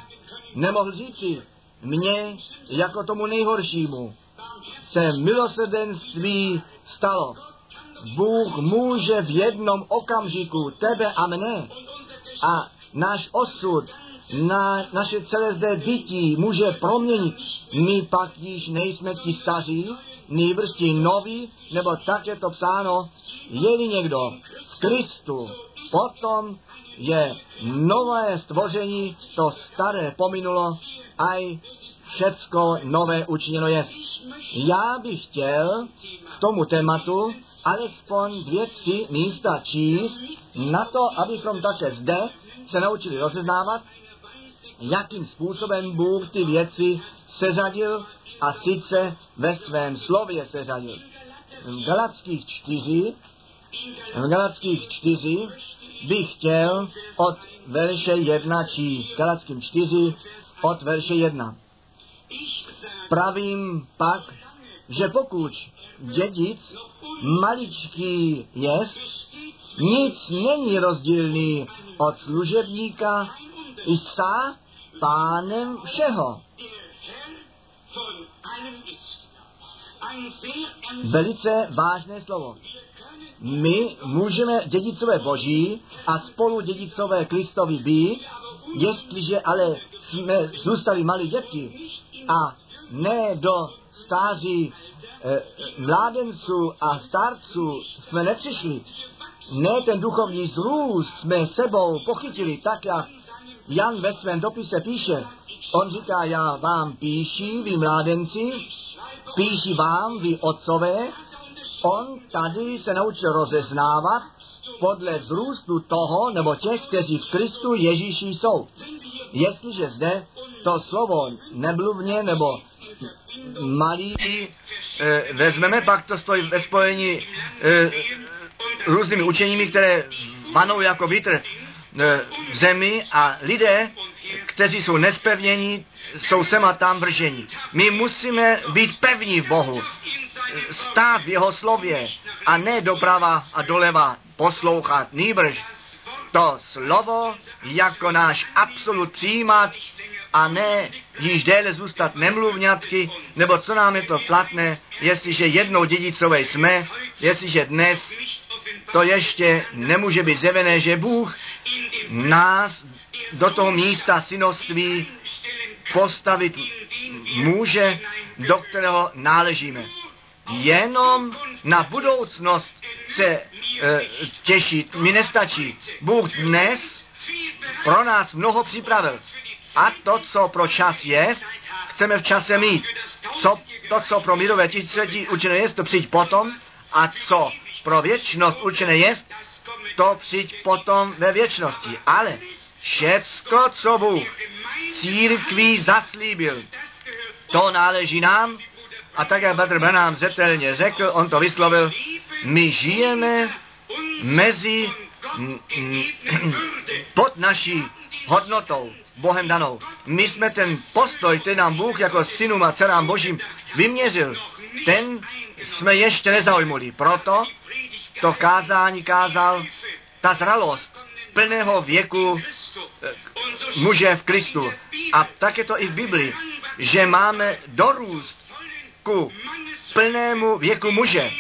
nemohl říci, mně jako tomu nejhoršímu se milosrdenství stalo. Bůh může v jednom okamžiku tebe a mne a náš osud, na, naše celé zde bytí může proměnit. My pak již nejsme ti staří, nýbrž ti noví, nebo tak je to psáno, je-li někdo v Kristu, potom je nové stvoření, to staré pominulo, aj všecko nové učiněno je. Já bych chtěl k tomu tématu alespoň dvě, tři místa číst na to, abychom také zde se naučili rozeznávat, jakým způsobem Bůh ty věci seřadil a sice ve svém slově seřadil. V Galackých čtyři, v Galackých čtyři bych chtěl od verše jedna číst. Galackým čtyři od verše jedna. Pravím pak, že pokud dědic maličký jest, nic není rozdílný od služebníka i sa pánem všeho. Velice vážné slovo. My můžeme dědicové boží a spolu dědicové Kristovi být, jestliže ale jsme zůstali malí děti a ne do stáří mládenců a starců jsme nepřišli, ne ten duchovní zrůst jsme sebou pochytili tak, jak Jan ve svém dopise píše, on říká, já vám píši, vy mládenci, píši vám, vy otcové, on tady se naučil rozeznávat podle vzrůstu toho, nebo těch, kteří v Kristu Ježíši jsou. Jestliže zde to slovo nebluvně nebo malý e, vezmeme, pak to stojí ve spojení e, různými učeními, které vanou jako vítr E, v zemi a lidé, kteří jsou nespevnění, jsou sem a tam vrženi. My musíme být pevní v Bohu, stát v jeho slově a ne doprava a doleva poslouchat, nýbrž to slovo jako náš absolut přijímat a ne již déle zůstat nemluvňatky, nebo co nám je to platné, jestliže jednou dědicové jsme, jestliže dnes to ještě nemůže být zjevené, že Bůh nás do toho místa synoství postavit může, do kterého náležíme. Jenom na budoucnost se e, těšit mi nestačí. Bůh dnes pro nás mnoho připravil. A to, co pro čas je, chceme v čase mít. Co, to, co pro mírové tisíciletí učené je, to přijď potom. A co pro věčnost učené je, to přijď potom ve věčnosti. Ale všecko, co Bůh církví zaslíbil, to náleží nám. A tak, jak Petr Branham zetelně řekl, on to vyslovil, my žijeme mezi pod naší hodnotou, Bohem danou. My jsme ten postoj, který nám Bůh jako synům a dcerám Božím vyměřil, ten jsme ještě nezaujmuli. Proto to kázání kázal ta zralost plného věku eh, muže v Kristu. A tak je to i v Biblii, že máme dorůst ku plnému věku muže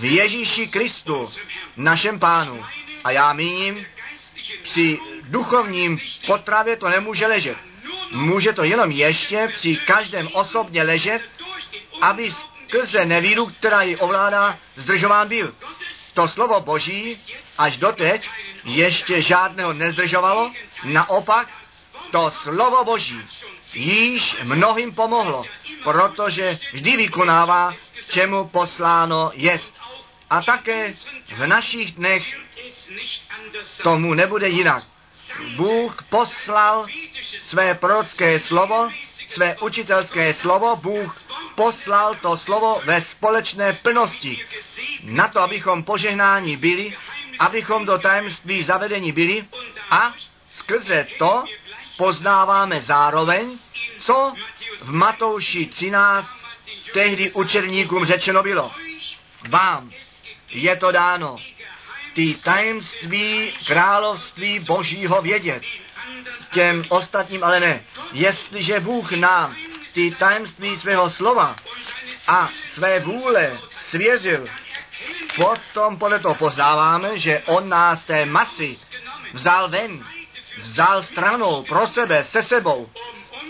v Ježíši Kristu, našem pánu. A já míním, při duchovním potravě to nemůže ležet. Může to jenom ještě při každém osobně ležet, aby skrze nevíru, která ji ovládá, zdržován byl. To slovo Boží až doteď ještě žádného nezdržovalo, naopak to slovo Boží již mnohým pomohlo, protože vždy vykonává, čemu posláno jest. A také v našich dnech tomu nebude jinak. Bůh poslal své prorocké slovo, své učitelské slovo, Bůh poslal to slovo ve společné plnosti. Na to, abychom požehnáni byli, abychom do tajemství zavedení byli a skrze to poznáváme zároveň, co v Matouši 13 tehdy učerníkům řečeno bylo. Vám je to dáno ty tajemství království božího vědět. Těm ostatním ale ne. Jestliže Bůh nám ty tajemství svého slova a své vůle svěřil, potom podle toho poznáváme, že on nás té masy vzal ven, vzal stranou pro sebe, se sebou,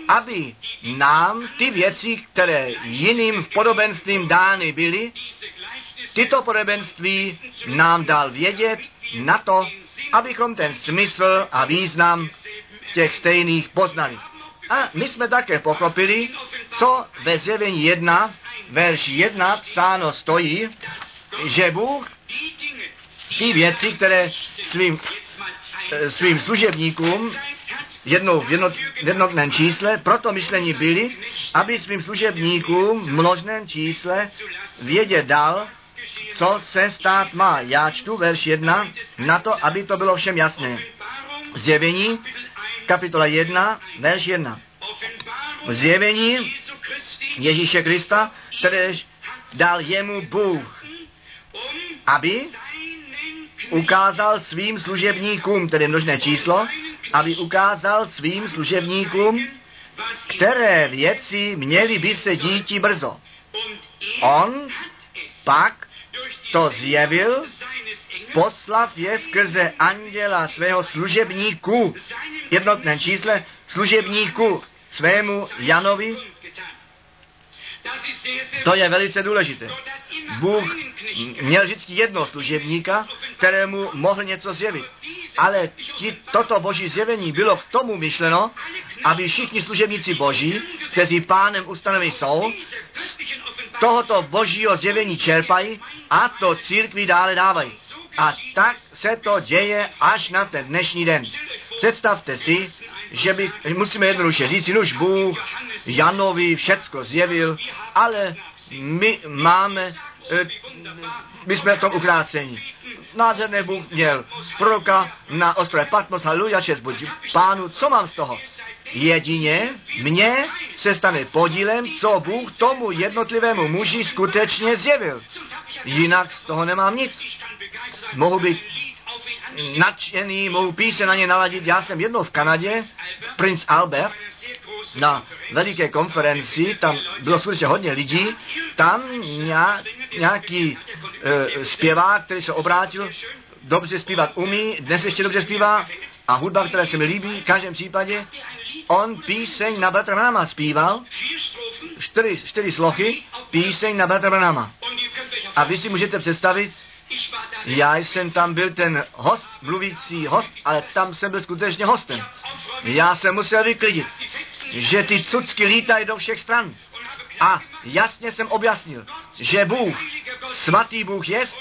aby nám ty věci, které jiným v podobenstvím dány byly, tyto podobenství nám dal vědět na to, abychom ten smysl a význam těch stejných poznali. A my jsme také pochopili, co ve zjevení 1, verš 1 psáno stojí, že Bůh ty věci, které svým, svým služebníkům jednou v jednot, jednotném čísle, proto myšlení byli, aby svým služebníkům v množném čísle vědět dal, co se stát má. Já čtu verš 1 na to, aby to bylo všem jasné. Zjevení, kapitola 1, verš 1. Zjevení Ježíše Krista, které dal jemu Bůh, aby ukázal svým služebníkům, tedy množné číslo, aby ukázal svým služebníkům, které věci měly by se díti brzo. On pak to zjevil, poslav je skrze anděla svého služebníku, jednotné čísle služebníku svému Janovi, to je velice důležité. Bůh měl vždycky jedno služebníka, kterému mohl něco zjevit. Ale ti, toto boží zjevení bylo k tomu myšleno, aby všichni služebníci boží, kteří pánem ustanovení jsou, tohoto božího zjevení čerpají a to církvi dále dávají. A tak se to děje až na ten dnešní den. Představte si, že by, musíme jednoduše říct, už Bůh Janovi všecko zjevil, ale my máme, eh, my jsme v tom ukrácení. Nádherný Bůh měl proroka na ostrově Patmos, haleluja, čest buď pánu, co mám z toho? Jedině mně se stane podílem, co Bůh tomu jednotlivému muži skutečně zjevil. Jinak z toho nemám nic. Mohu být nadšený, mohu píse na ně naladit. Já jsem jednou v Kanadě, Prince Albert, na veliké konferenci, tam bylo skutečně hodně lidí, tam nějaký e, zpěvák, který se obrátil, dobře zpívat umí, dnes ještě dobře zpívá, a hudba, která se mi líbí, v každém případě, on píseň na Bratra zpíval, čtyři, čtyři slochy, píseň na Bratra. A vy si můžete představit, já jsem tam byl ten host, mluvící host, ale tam jsem byl skutečně hostem. Já jsem musel vyklidit, že ty cucky lítají do všech stran. A jasně jsem objasnil, že Bůh, svatý Bůh jest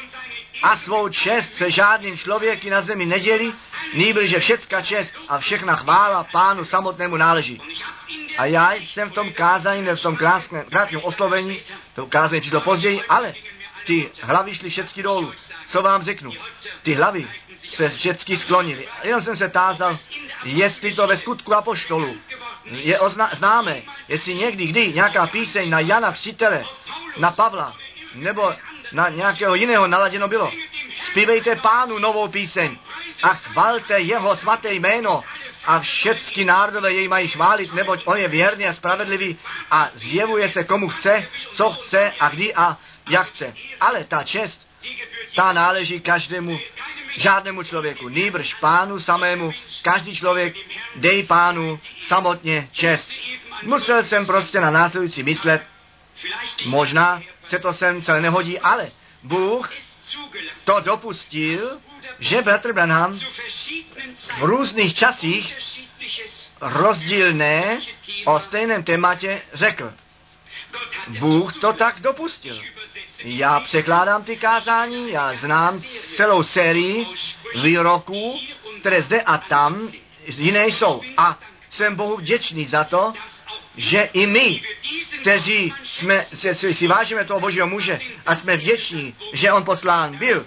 a svou čest se žádným člověky na zemi nedělí, nýbrž, že všecka čest a všechna chvála pánu samotnému náleží. A já jsem v tom kázání, v tom krásném, krátkém oslovení, to kázání přišlo později, ale ty hlavy šly všechny dolů. Co vám řeknu? Ty hlavy se všechny sklonily. Jenom jsem se tázal, jestli to ve skutku apoštolu je ozna- známe, jestli někdy, kdy nějaká píseň na Jana Vstitele, na Pavla, nebo na nějakého jiného naladěno bylo. Zpívejte pánu novou píseň a chvalte jeho svaté jméno a všechny národové jej mají chválit, neboť on je věrný a spravedlivý a zjevuje se komu chce, co chce a kdy a jak chce. Ale ta čest, ta náleží každému, žádnému člověku, nýbrž pánu samému. Každý člověk dej pánu samotně čest. Musel jsem prostě na následující myslet, možná se to sem celé nehodí, ale Bůh to dopustil, že bratr Branham v různých časích rozdílné o stejném tématě řekl. Bůh to tak dopustil. Já překládám ty kázání, já znám celou sérii výroků, které zde a tam jiné jsou. A jsem Bohu vděčný za to, že i my, kteří jsme, si, si vážíme toho božího muže a jsme vděční, že on poslán byl,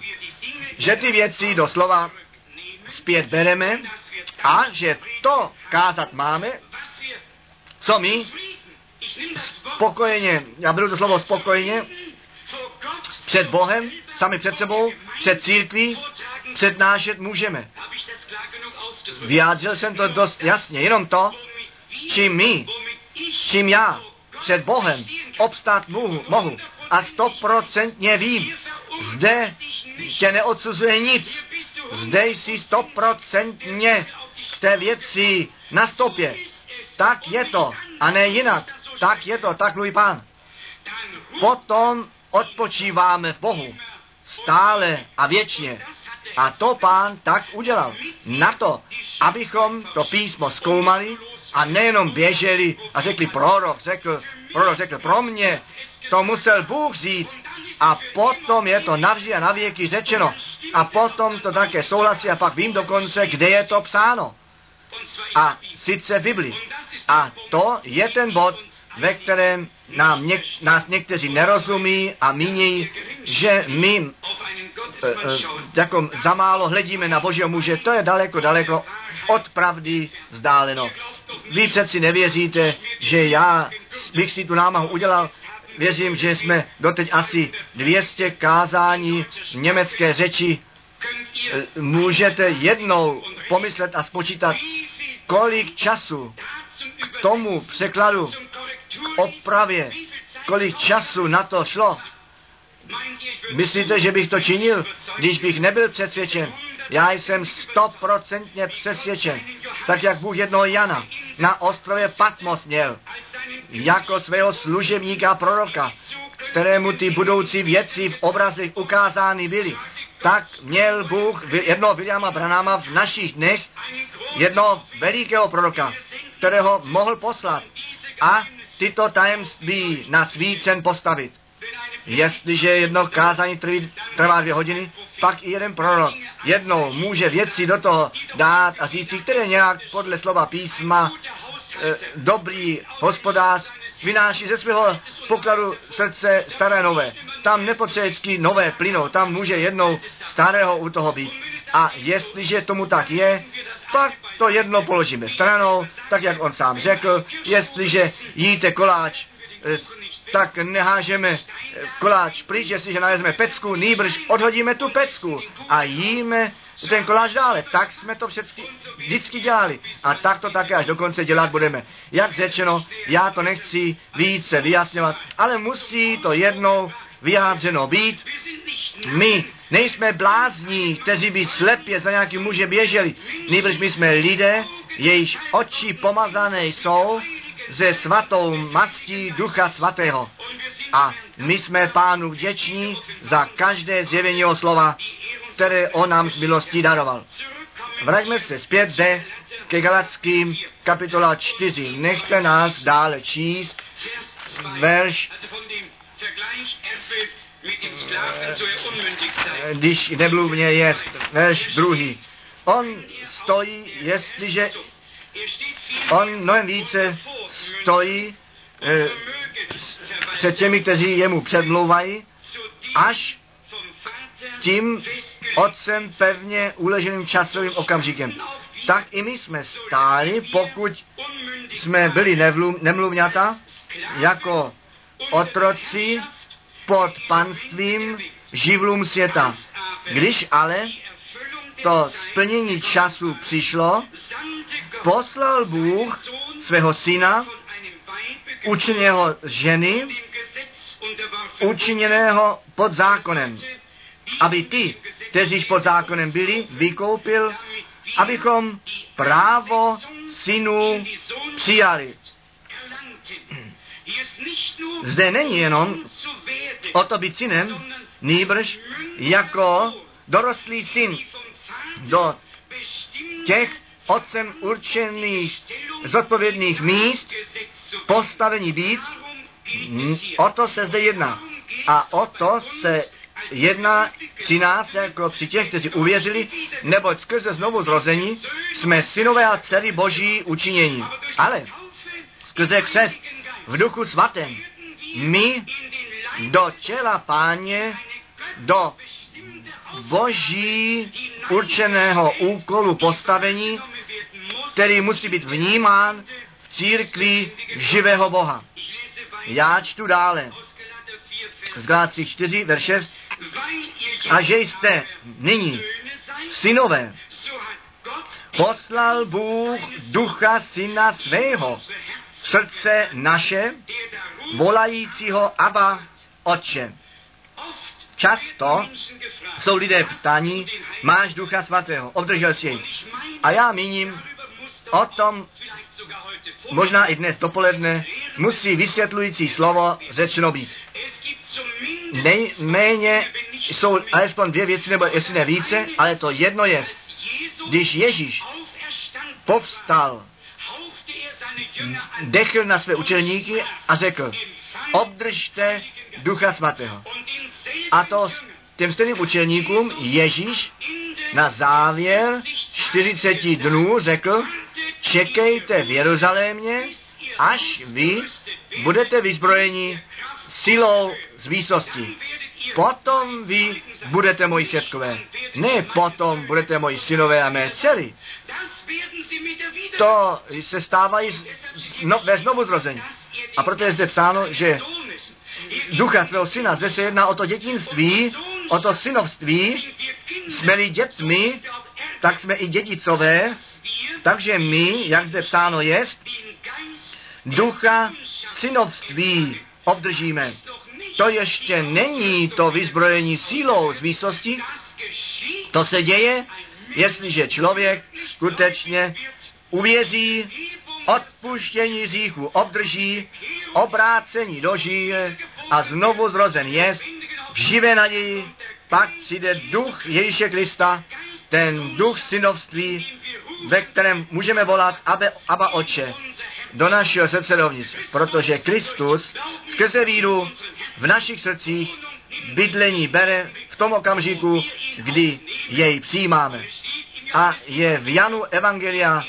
že ty věci doslova zpět bereme a že to kázat máme, co my spokojeně, já beru to slovo spokojeně, před Bohem, sami před sebou, před církví, přednášet můžeme. Vyjádřil jsem to dost jasně, jenom to, čím my, čím já před Bohem obstát mohu, mohu a stoprocentně vím, zde tě neodsuzuje nic, zde jsi stoprocentně v té věci na stopě. Tak je to, a ne jinak. Tak je to, tak mluví pán. Potom odpočíváme v Bohu. Stále a věčně. A to pán tak udělal. Na to, abychom to písmo zkoumali a nejenom běželi a řekli, prorok řekl, prorok řekl, pro mě to musel Bůh říct a potom je to navždy a navěky řečeno. A potom to také souhlasí a pak vím dokonce, kde je to psáno. A sice v Bibli. A to je ten bod, ve kterém nám něk, nás někteří nerozumí a míní, že my e, e, jako zamálo hledíme na Božího muže. To je daleko, daleko od pravdy vzdáleno. Vy přeci nevěříte, že já bych si tu námahu udělal. Věřím, že jsme doteď asi 200 kázání německé řeči můžete jednou pomyslet a spočítat, kolik času k tomu překladu, k opravě, kolik času na to šlo. Myslíte, že bych to činil, když bych nebyl přesvědčen? Já jsem stoprocentně přesvědčen, tak jak Bůh jednoho Jana na ostrově Patmos měl, jako svého služebníka proroka, kterému ty budoucí věci v obrazech ukázány byly tak měl Bůh jednoho Williama Branáma v našich dnech, jednoho velikého proroka, kterého mohl poslat a tyto tajemství na svý cen postavit. Jestliže jedno kázání trví, trvá dvě hodiny, pak i jeden prorok jednou může věci do toho dát a říct, které nějak podle slova písma e, dobrý hospodář vynáší ze svého pokladu srdce staré nové. Tam nepotřebuje nové plynou, tam může jednou starého u toho být. A jestliže tomu tak je, pak to jedno položíme stranou, tak jak on sám řekl, jestliže jíte koláč eh, tak nehážeme koláč pryč, jestliže nalezeme pecku, nýbrž odhodíme tu pecku a jíme ten koláč dále. Tak jsme to vždycky, vždycky dělali. A tak to také až dokonce dělat budeme. Jak řečeno, já to nechci více vyjasňovat, ale musí to jednou vyjádřeno být. My nejsme blázní, kteří by slepě za nějaký muže běželi. Nýbrž my jsme lidé, jejichž oči pomazané jsou ze svatou mastí Ducha Svatého. A my jsme pánu vděční za každé zjevení jeho slova, které on nám z milostí daroval. Vraťme se zpět zde ke Galackým kapitola 4. Nechte nás dále číst verš když nebluvně je verš druhý. On stojí, jestliže on mnohem více stojí e, před těmi, kteří jemu předmlouvají, až tím otcem pevně uleženým časovým okamžikem. Tak i my jsme stáli, pokud jsme byli nemluvňata, jako otroci pod panstvím živlům světa. Když ale to splnění času přišlo, poslal Bůh svého syna, učiněného ženy, učiněného pod zákonem, aby ty, kteří pod zákonem byli, vykoupil, abychom právo synů přijali. Zde není jenom o to být synem, nýbrž jako dorostlý syn do těch otcem určených zodpovědných míst, postavení být, o to se zde jedná. A o to se jedná při nás, jako při těch, kteří uvěřili, neboť skrze znovu zrození jsme synové a dcery boží učinění. Ale skrze křest v duchu svatém my do těla páně, do boží určeného úkolu postavení, který musí být vnímán v církvi živého Boha. Já čtu dále. Z Galácích 4, verš 6. A že jste nyní synové, poslal Bůh ducha syna svého srdce naše, volajícího Abba, Otče. Často jsou lidé ptaní, máš ducha svatého, obdržel si jej. A já míním, o tom možná i dnes dopoledne musí vysvětlující slovo řečeno být. Nejméně jsou alespoň dvě věci, nebo jestli ne více, ale to jedno je, když Ježíš povstal, dechl na své učeníky a řekl, obdržte ducha svatého. A to těm stejným učeníkům Ježíš na závěr 40 dnů řekl, čekejte v Jeruzalémě, až vy budete vyzbrojeni silou z výsosti. Potom vy budete moji světkové. Ne potom budete moji synové a mé dcery. To se stávají no, ve znovu zrození. A proto je zde psáno, že ducha svého syna, zde se jedná o to dětinství, o to synovství, jsme-li dětmi, tak jsme i dědicové, takže my, jak zde psáno je, ducha synovství obdržíme. To ještě není to vyzbrojení sílou z výsosti, to se děje, jestliže člověk skutečně uvěří, odpuštění říchu obdrží, obrácení dožije a znovu zrozen je v živé naději, pak přijde duch Ježíše Krista, ten duch synovství, ve kterém můžeme volat Abe, Aba Oče, do našeho srdce dovnitř, protože Kristus skrze víru v našich srdcích bydlení bere v tom okamžiku, kdy jej přijímáme. A je v Janu Evangelia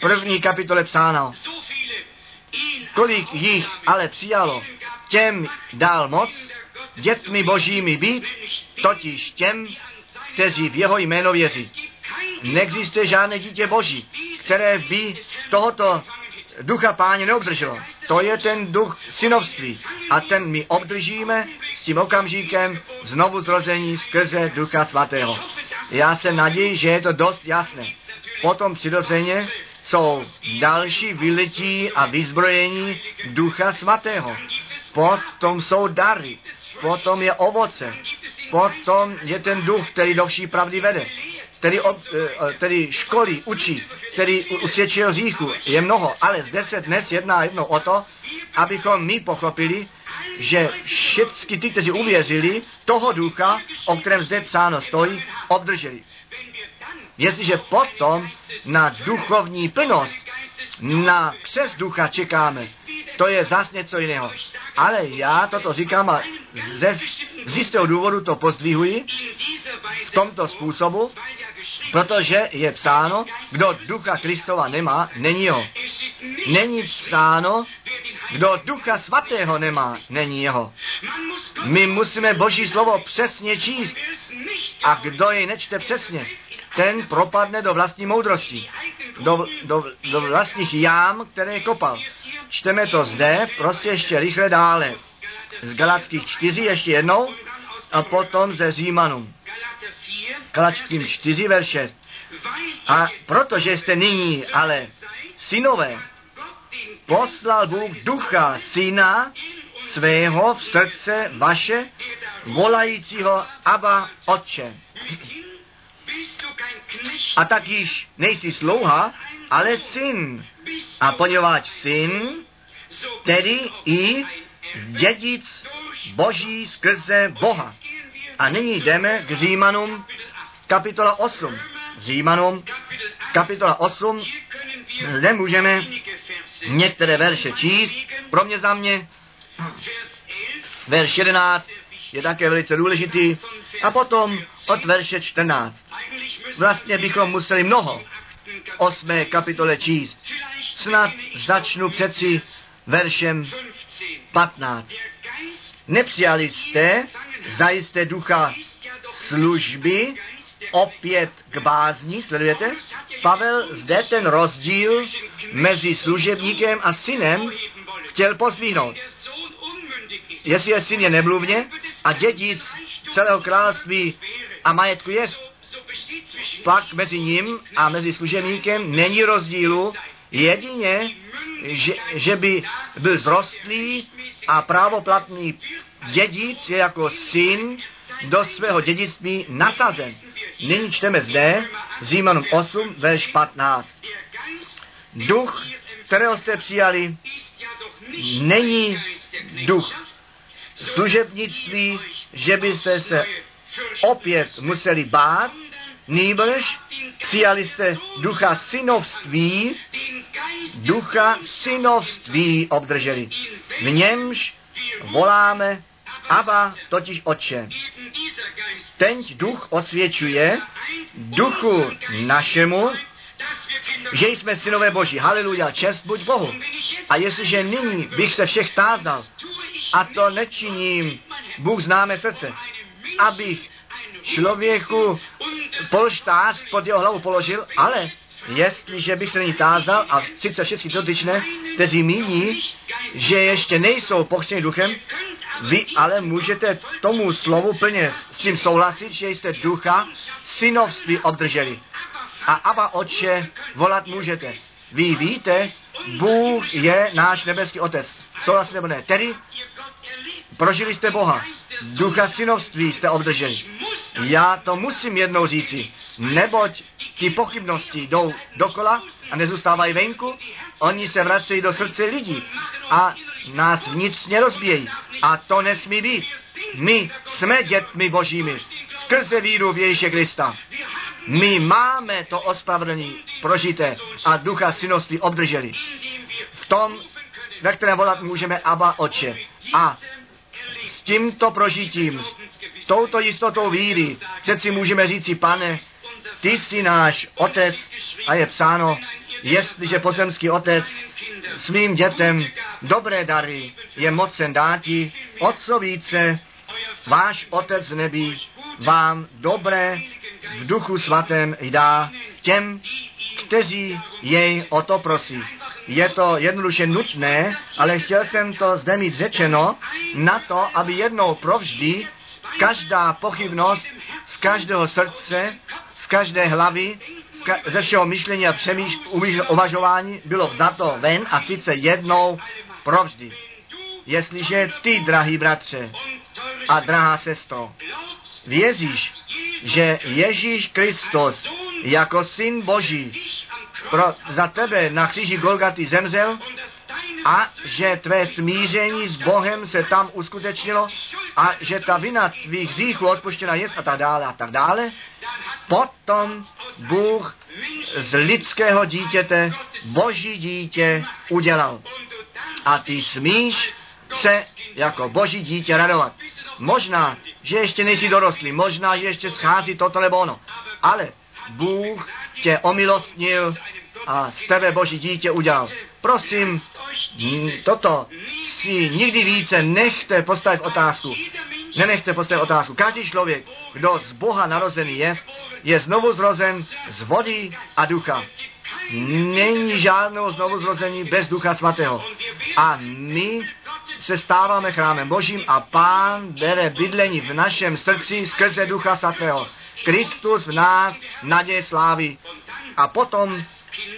první kapitole psáno, kolik jich ale přijalo, těm dál moc, dětmi božími být, totiž těm, kteří v jeho jméno věří. Neexistuje žádné dítě boží, které by tohoto ducha páně neobdrželo. To je ten duch synovství. A ten my obdržíme s tím okamžikem znovu zrození skrze ducha svatého. Já se naději, že je to dost jasné. Potom přirozeně jsou další vyletí a vyzbrojení ducha svatého. Potom jsou dary, potom je ovoce, potom je ten duch, který do vší pravdy vede, který, ob, eh, který školí, učí, který usvědčil říchu, je mnoho, ale zde se dnes jedná jedno o to, abychom my pochopili, že všichni ty, kteří uvěřili, toho ducha, o kterém zde psáno stojí, obdrželi. Jestliže potom na duchovní plnost, na křes ducha čekáme, to je zas něco jiného. Ale já toto říkám a ze, z jistého důvodu to pozdvihuji v tomto způsobu, protože je psáno, kdo ducha Kristova nemá, není ho. Není psáno, kdo ducha svatého nemá, není jeho. My musíme Boží slovo přesně číst. A kdo jej nečte přesně, ten propadne do vlastní moudrosti, do, do, do vlastních jám, které kopal. Čteme to zde, prostě ještě rychle dále. Z Galackých čtyři ještě jednou a potom ze Římanům. Galackým čtyři verš 6. A protože jste nyní ale synové, poslal Bůh ducha syna svého v srdce vaše, volajícího Abba Otče. A tak již nejsi slouha, ale syn. A poněvadž syn, tedy i dědic Boží skrze Boha. A nyní jdeme k Římanům kapitola 8. Římanům kapitola 8, zde můžeme některé verše číst. Pro mě za mě verš 11 je také velice důležitý. A potom od verše 14. Vlastně bychom museli mnoho osmé kapitole číst. Snad začnu přeci veršem 15. Nepřijali jste zajisté ducha služby opět k bázni, sledujete? Pavel zde ten rozdíl mezi služebníkem a synem chtěl pozvihnout. Jestli je syn je nemluvně a dědic celého království a majetku je, pak mezi ním a mezi služebníkem není rozdílu, jedině, že, že by byl zrostlý a právoplatný dědic je jako syn do svého dědictví nasazen. Nyní čteme zde Římanům 8, verš 15. Duch, kterého jste přijali, není duch služebnictví, že byste se opět museli bát, nýbrž přijali jste ducha synovství, ducha synovství obdrželi. V němž voláme Aba, totiž oče. Ten duch osvědčuje duchu našemu, že jsme synové Boží. Haleluja, čest buď Bohu. A jestliže nyní bych se všech tázal, a to nečiním, Bůh známe srdce, abych člověku polštář pod jeho hlavu položil, ale jestliže bych se nyní tázal a sice všichni dotyčné, kteří míní, že ještě nejsou pochřtěni duchem, vy ale můžete tomu slovu plně s tím souhlasit, že jste ducha synovství obdrželi. A Abba Otče volat můžete. Vy víte, Bůh je náš nebeský Otec. Souhlasíte nebo ne? Tedy prožili jste Boha. Ducha synovství jste obdrželi. Já to musím jednou říci, neboť ty pochybnosti jdou dokola a nezůstávají venku, oni se vracejí do srdce lidí a nás vnitřně rozbíjejí. A to nesmí být. My jsme dětmi božími skrze víru v Ježíše Krista. My máme to ospravedlnění prožité a ducha synovství obdrželi. V tom, ve kterém volat můžeme Abba Oče. A s tímto prožitím, s touto jistotou víry, přeci můžeme říci, pane, ty jsi náš otec a je psáno, jestliže pozemský otec svým dětem dobré dary je mocen dáti, o co více váš otec v nebi vám dobré v duchu svatém dá těm, kteří jej o to prosí. Je to jednoduše nutné, ale chtěl jsem to zde mít řečeno na to, aby jednou provždy každá pochybnost z každého srdce, z každé hlavy, z ka- ze všeho myšlení a přemýšlení, uvažování bylo vzato ven a sice jednou provždy. Jestliže ty, drahý bratře a drahá sestro, věříš, že Ježíš Kristus jako syn Boží pro, za tebe na kříži Golgaty zemřel a že tvé smíření s Bohem se tam uskutečnilo a že ta vina tvých hříchů odpuštěna je a tak dále a tak dále, potom Bůh z lidského dítěte boží dítě udělal. A ty smíš se jako boží dítě radovat. Možná, že ještě nejsi dorostlý, možná, že ještě schází toto nebo ono, ale Bůh tě omilostnil a z tebe boží dítě udělal. Prosím, toto si nikdy více nechte postavit otázku. Nenechte postavit otázku. Každý člověk, kdo z Boha narozený je, je znovu zrozen z vody a ducha. Není žádného znovu zrození bez ducha svatého. A my se stáváme chrámem Božím a Pán bere bydlení v našem srdci skrze ducha svatého. Kristus v nás naděje slávy. A potom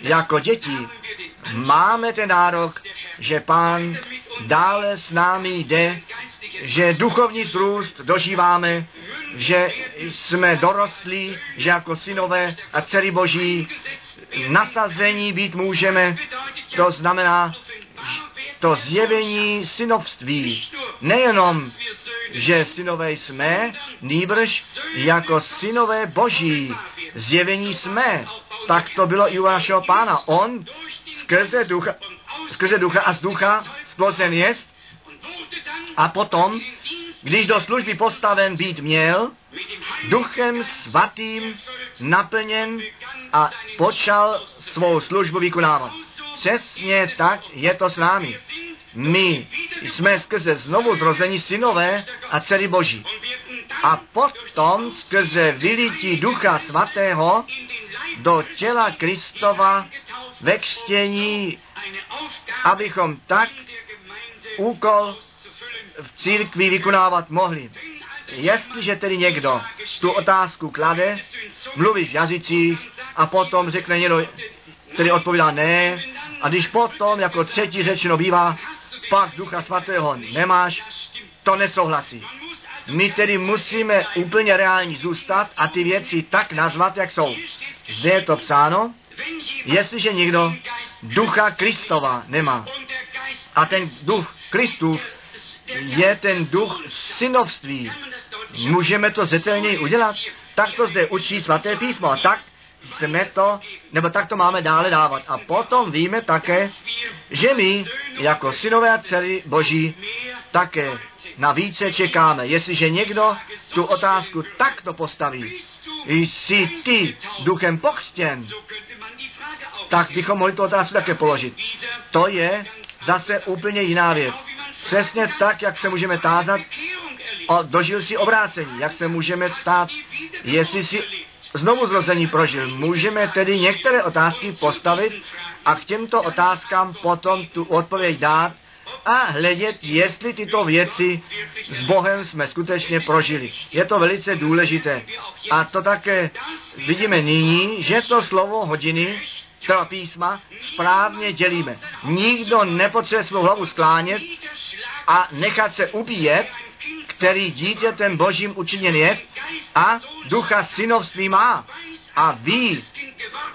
jako děti máme ten nárok, že Pán dále s námi jde, že duchovní zrůst dožíváme, že jsme dorostlí, že jako synové a dcery Boží nasazení být můžeme. To znamená, to zjevení synovství. Nejenom, že synové jsme, nýbrž jako synové boží zjevení jsme. Tak to bylo i u našeho pána. On skrze ducha, skrze ducha a z ducha splozen jest a potom, když do služby postaven být měl, duchem svatým naplněn a počal svou službu vykonávat. Přesně tak je to s námi. My jsme skrze znovu zrození synové a dcery Boží. A potom skrze vylití Ducha Svatého do těla Kristova ve křtění, abychom tak úkol v církvi vykonávat mohli. Jestliže tedy někdo tu otázku klade, mluví v jazycích a potom řekne někdo, který odpovídá ne, a když potom jako třetí řečeno bývá, pak Ducha Svatého nemáš, to nesouhlasí. My tedy musíme úplně reální zůstat a ty věci tak nazvat, jak jsou. Zde je to psáno, jestliže někdo ducha Kristova nemá a ten duch Kristův je ten duch synovství. Můžeme to zetelněji udělat? Tak to zde učí svaté písmo a tak jsme to, nebo tak to máme dále dávat. A potom víme také, že my jako synové a dcery Boží také na více čekáme. Jestliže někdo tu otázku takto postaví, jsi ty duchem pokřtěn, tak bychom mohli tu otázku také položit. To je zase úplně jiná věc. Přesně tak, jak se můžeme tázat, o, dožil si obrácení, jak se můžeme tát, jestli si znovu zrození prožil. Můžeme tedy některé otázky postavit a k těmto otázkám potom tu odpověď dát a hledět, jestli tyto věci s Bohem jsme skutečně prožili. Je to velice důležité. A to také vidíme nyní, že to slovo hodiny třeba písma správně dělíme. Nikdo nepotřebuje svou hlavu sklánět a nechat se ubíjet, který dítětem božím učiněn je a ducha synovství má a ví,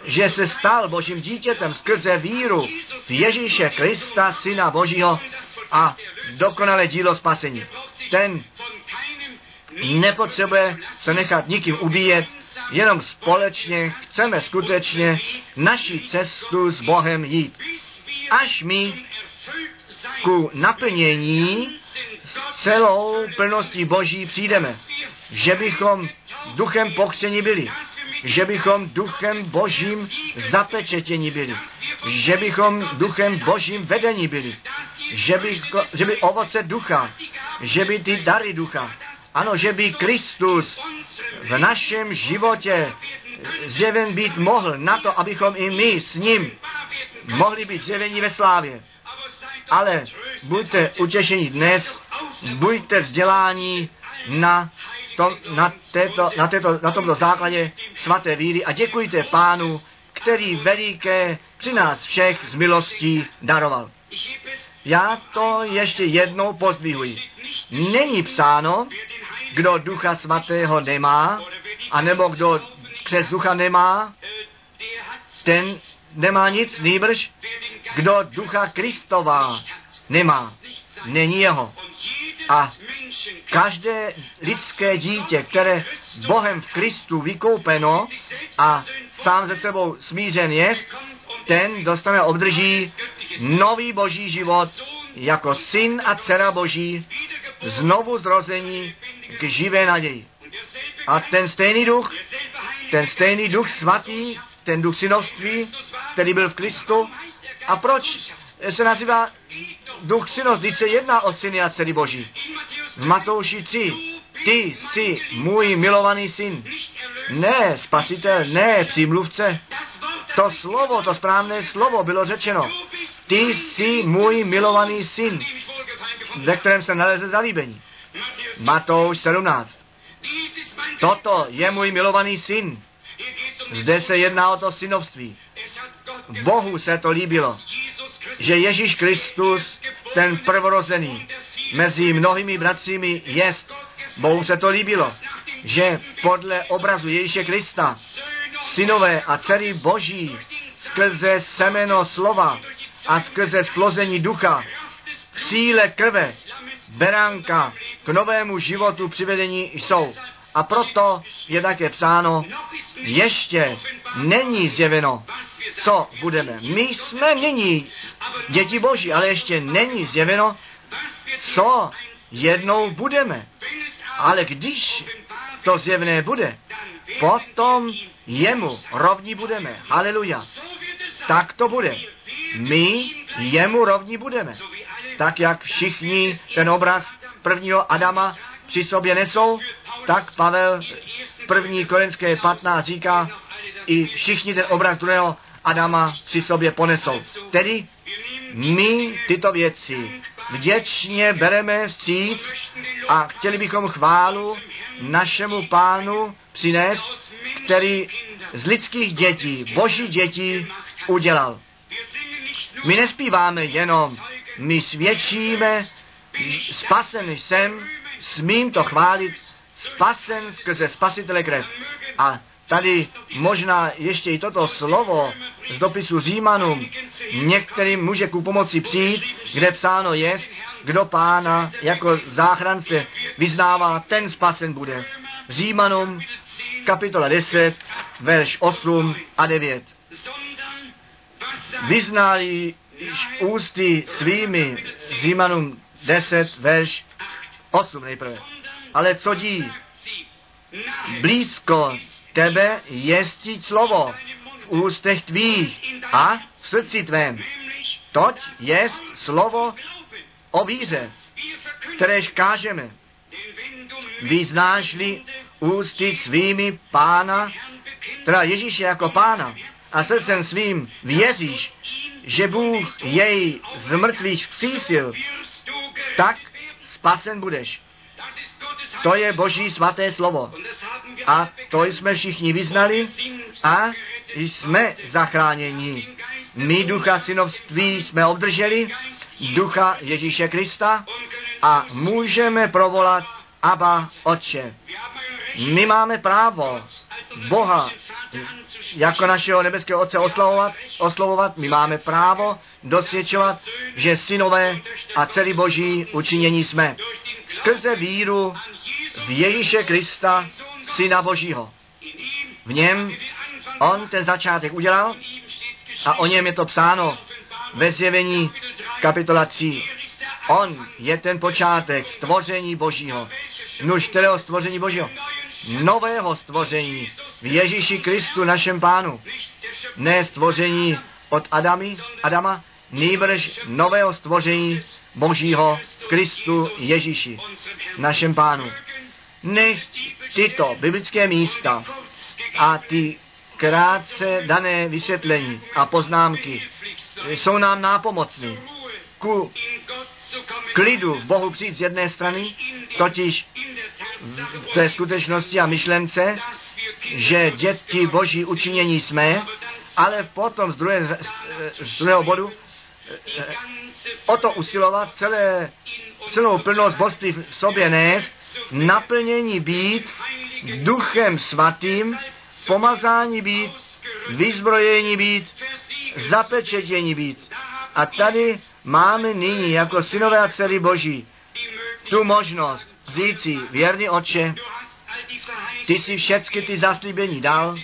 že se stal božím dítětem skrze víru v Ježíše Krista, syna božího a dokonalé dílo spasení. Ten nepotřebuje se nechat nikým ubíjet, jenom společně chceme skutečně naši cestu s Bohem jít. Až my ku naplnění celou plností Boží přijdeme. Že bychom duchem pokřtěni byli. Že bychom duchem Božím zapečetěni byli. Že bychom duchem Božím vedení byli. Že by, že by ovoce ducha, že by ty dary ducha, ano, že by Kristus v našem životě zjeven být mohl na to, abychom i my s ním mohli být zjeveni ve slávě. Ale buďte utěšení dnes, buďte vzdělání na, tom, na, této, na, této, na tomto základě svaté víry a děkujte pánu, který veliké při nás všech z milostí daroval. Já to ještě jednou pozdvihuji. Není psáno, kdo ducha svatého nemá, anebo kdo přes ducha nemá, ten nemá nic, nýbrž kdo ducha Kristova nemá, není jeho. A každé lidské dítě, které Bohem v Kristu vykoupeno a sám ze sebou smířen je, ten dostane, obdrží nový boží život jako syn a dcera boží, znovu zrození k živé naději. A ten stejný duch, ten stejný duch svatý, ten duch synovství, který byl v Kristu. A proč se nazývá duch synovství, se jedná o syny a dcery Boží. V Matouši 3, ty jsi můj milovaný syn. Ne spasitel, ne přímluvce. To slovo, to správné slovo bylo řečeno. Ty jsi můj milovaný syn, ve kterém se naleze zalíbení. Matouš 17. Toto je můj milovaný syn. Zde se jedná o to synovství. Bohu se to líbilo, že Ježíš Kristus, ten prvorozený, mezi mnohými bratřími jest. Bohu se to líbilo, že podle obrazu Ježíše Krista, synové a dcery Boží, skrze semeno slova a skrze splození ducha, síle krve, beránka k novému životu přivedení jsou. A proto je také psáno, ještě není zjeveno, co budeme. My jsme nyní děti Boží, ale ještě není zjeveno, co jednou budeme. Ale když to zjevné bude, potom jemu rovní budeme. Haleluja. Tak to bude. My jemu rovní budeme. Tak jak všichni ten obraz prvního Adama při sobě nesou, tak Pavel v první korenské 15 říká, i všichni ten obraz druhého Adama při sobě ponesou. Tedy my tyto věci vděčně bereme vstříc a chtěli bychom chválu našemu pánu přinést, který z lidských dětí, boží dětí udělal. My nespíváme jenom, my svědčíme, spasen jsem, smím to chválit, spasen skrze spasitele krev. A tady možná ještě i toto slovo z dopisu Římanům některým může ku pomoci přijít, kde psáno je, kdo pána jako záchrance vyznává, ten spasen bude. Římanům kapitola 10, verš 8 a 9. Vyznali ústy svými Římanům 10, verš 8 nejprve. Ale co dí? Blízko tebe jestí slovo v ústech tvých a v srdci tvém. Toť jest slovo o víře, kteréž kážeme. Vyznáš-li ústy svými pána, teda Ježíše jako pána, a srdcem svým věříš, že Bůh jej z mrtvých vzkřísil, tak spasen budeš. To je Boží svaté slovo. A to jsme všichni vyznali a jsme zachráněni. My ducha synovství jsme obdrželi, ducha Ježíše Krista a můžeme provolat Abba Otče. My máme právo Boha jako našeho nebeského Otce oslavovat, oslovovat, my máme právo dosvědčovat, že synové a celý boží učinění jsme. Skrze víru v Ježíše Krista, Syna Božího. V něm on ten začátek udělal a o něm je to psáno ve zjevení kapitola 3. On je ten počátek stvoření Božího. Nuž kterého stvoření Božího? Nového stvoření v Ježíši Kristu našem pánu. Ne stvoření od Adamy, Adama, nýbrž nového stvoření Božího Kristu Ježíši, našem pánu. Než tyto biblické místa a ty krátce dané vysvětlení a poznámky jsou nám nápomocny ku klidu v Bohu přijít z jedné strany, totiž v té skutečnosti a myšlence, že děti Boží učinění jsme, ale potom z, druhé, z druhého bodu o to usilovat celé, celou plnost božství v sobě nést, naplnění být duchem svatým, pomazání být, vyzbrojení být, zapečetění být. A tady máme nyní jako synové a dcery Boží tu možnost říci, věrný oče, ty si všechny ty zaslíbení dal,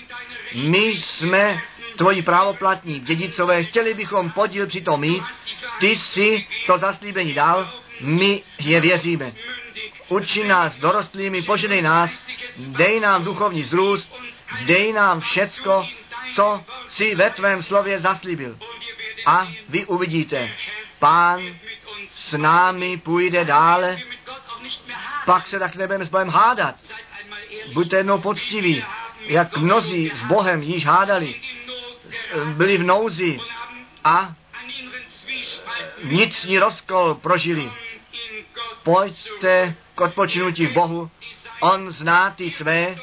my jsme tvoji právoplatní dědicové, chtěli bychom podíl při tom mít, ty si to zaslíbení dal, my je věříme. Uči nás dorostlými, poženej nás, dej nám duchovní zrůst, dej nám všecko, co si ve tvém slově zaslíbil. A vy uvidíte, pán s námi půjde dále, pak se tak nebudeme s Bohem hádat. Buďte jednou poctiví, jak mnozí s Bohem již hádali, byli v nouzi a vnitřní rozkol prožili. Pojďte k odpočinutí Bohu, On zná ty své,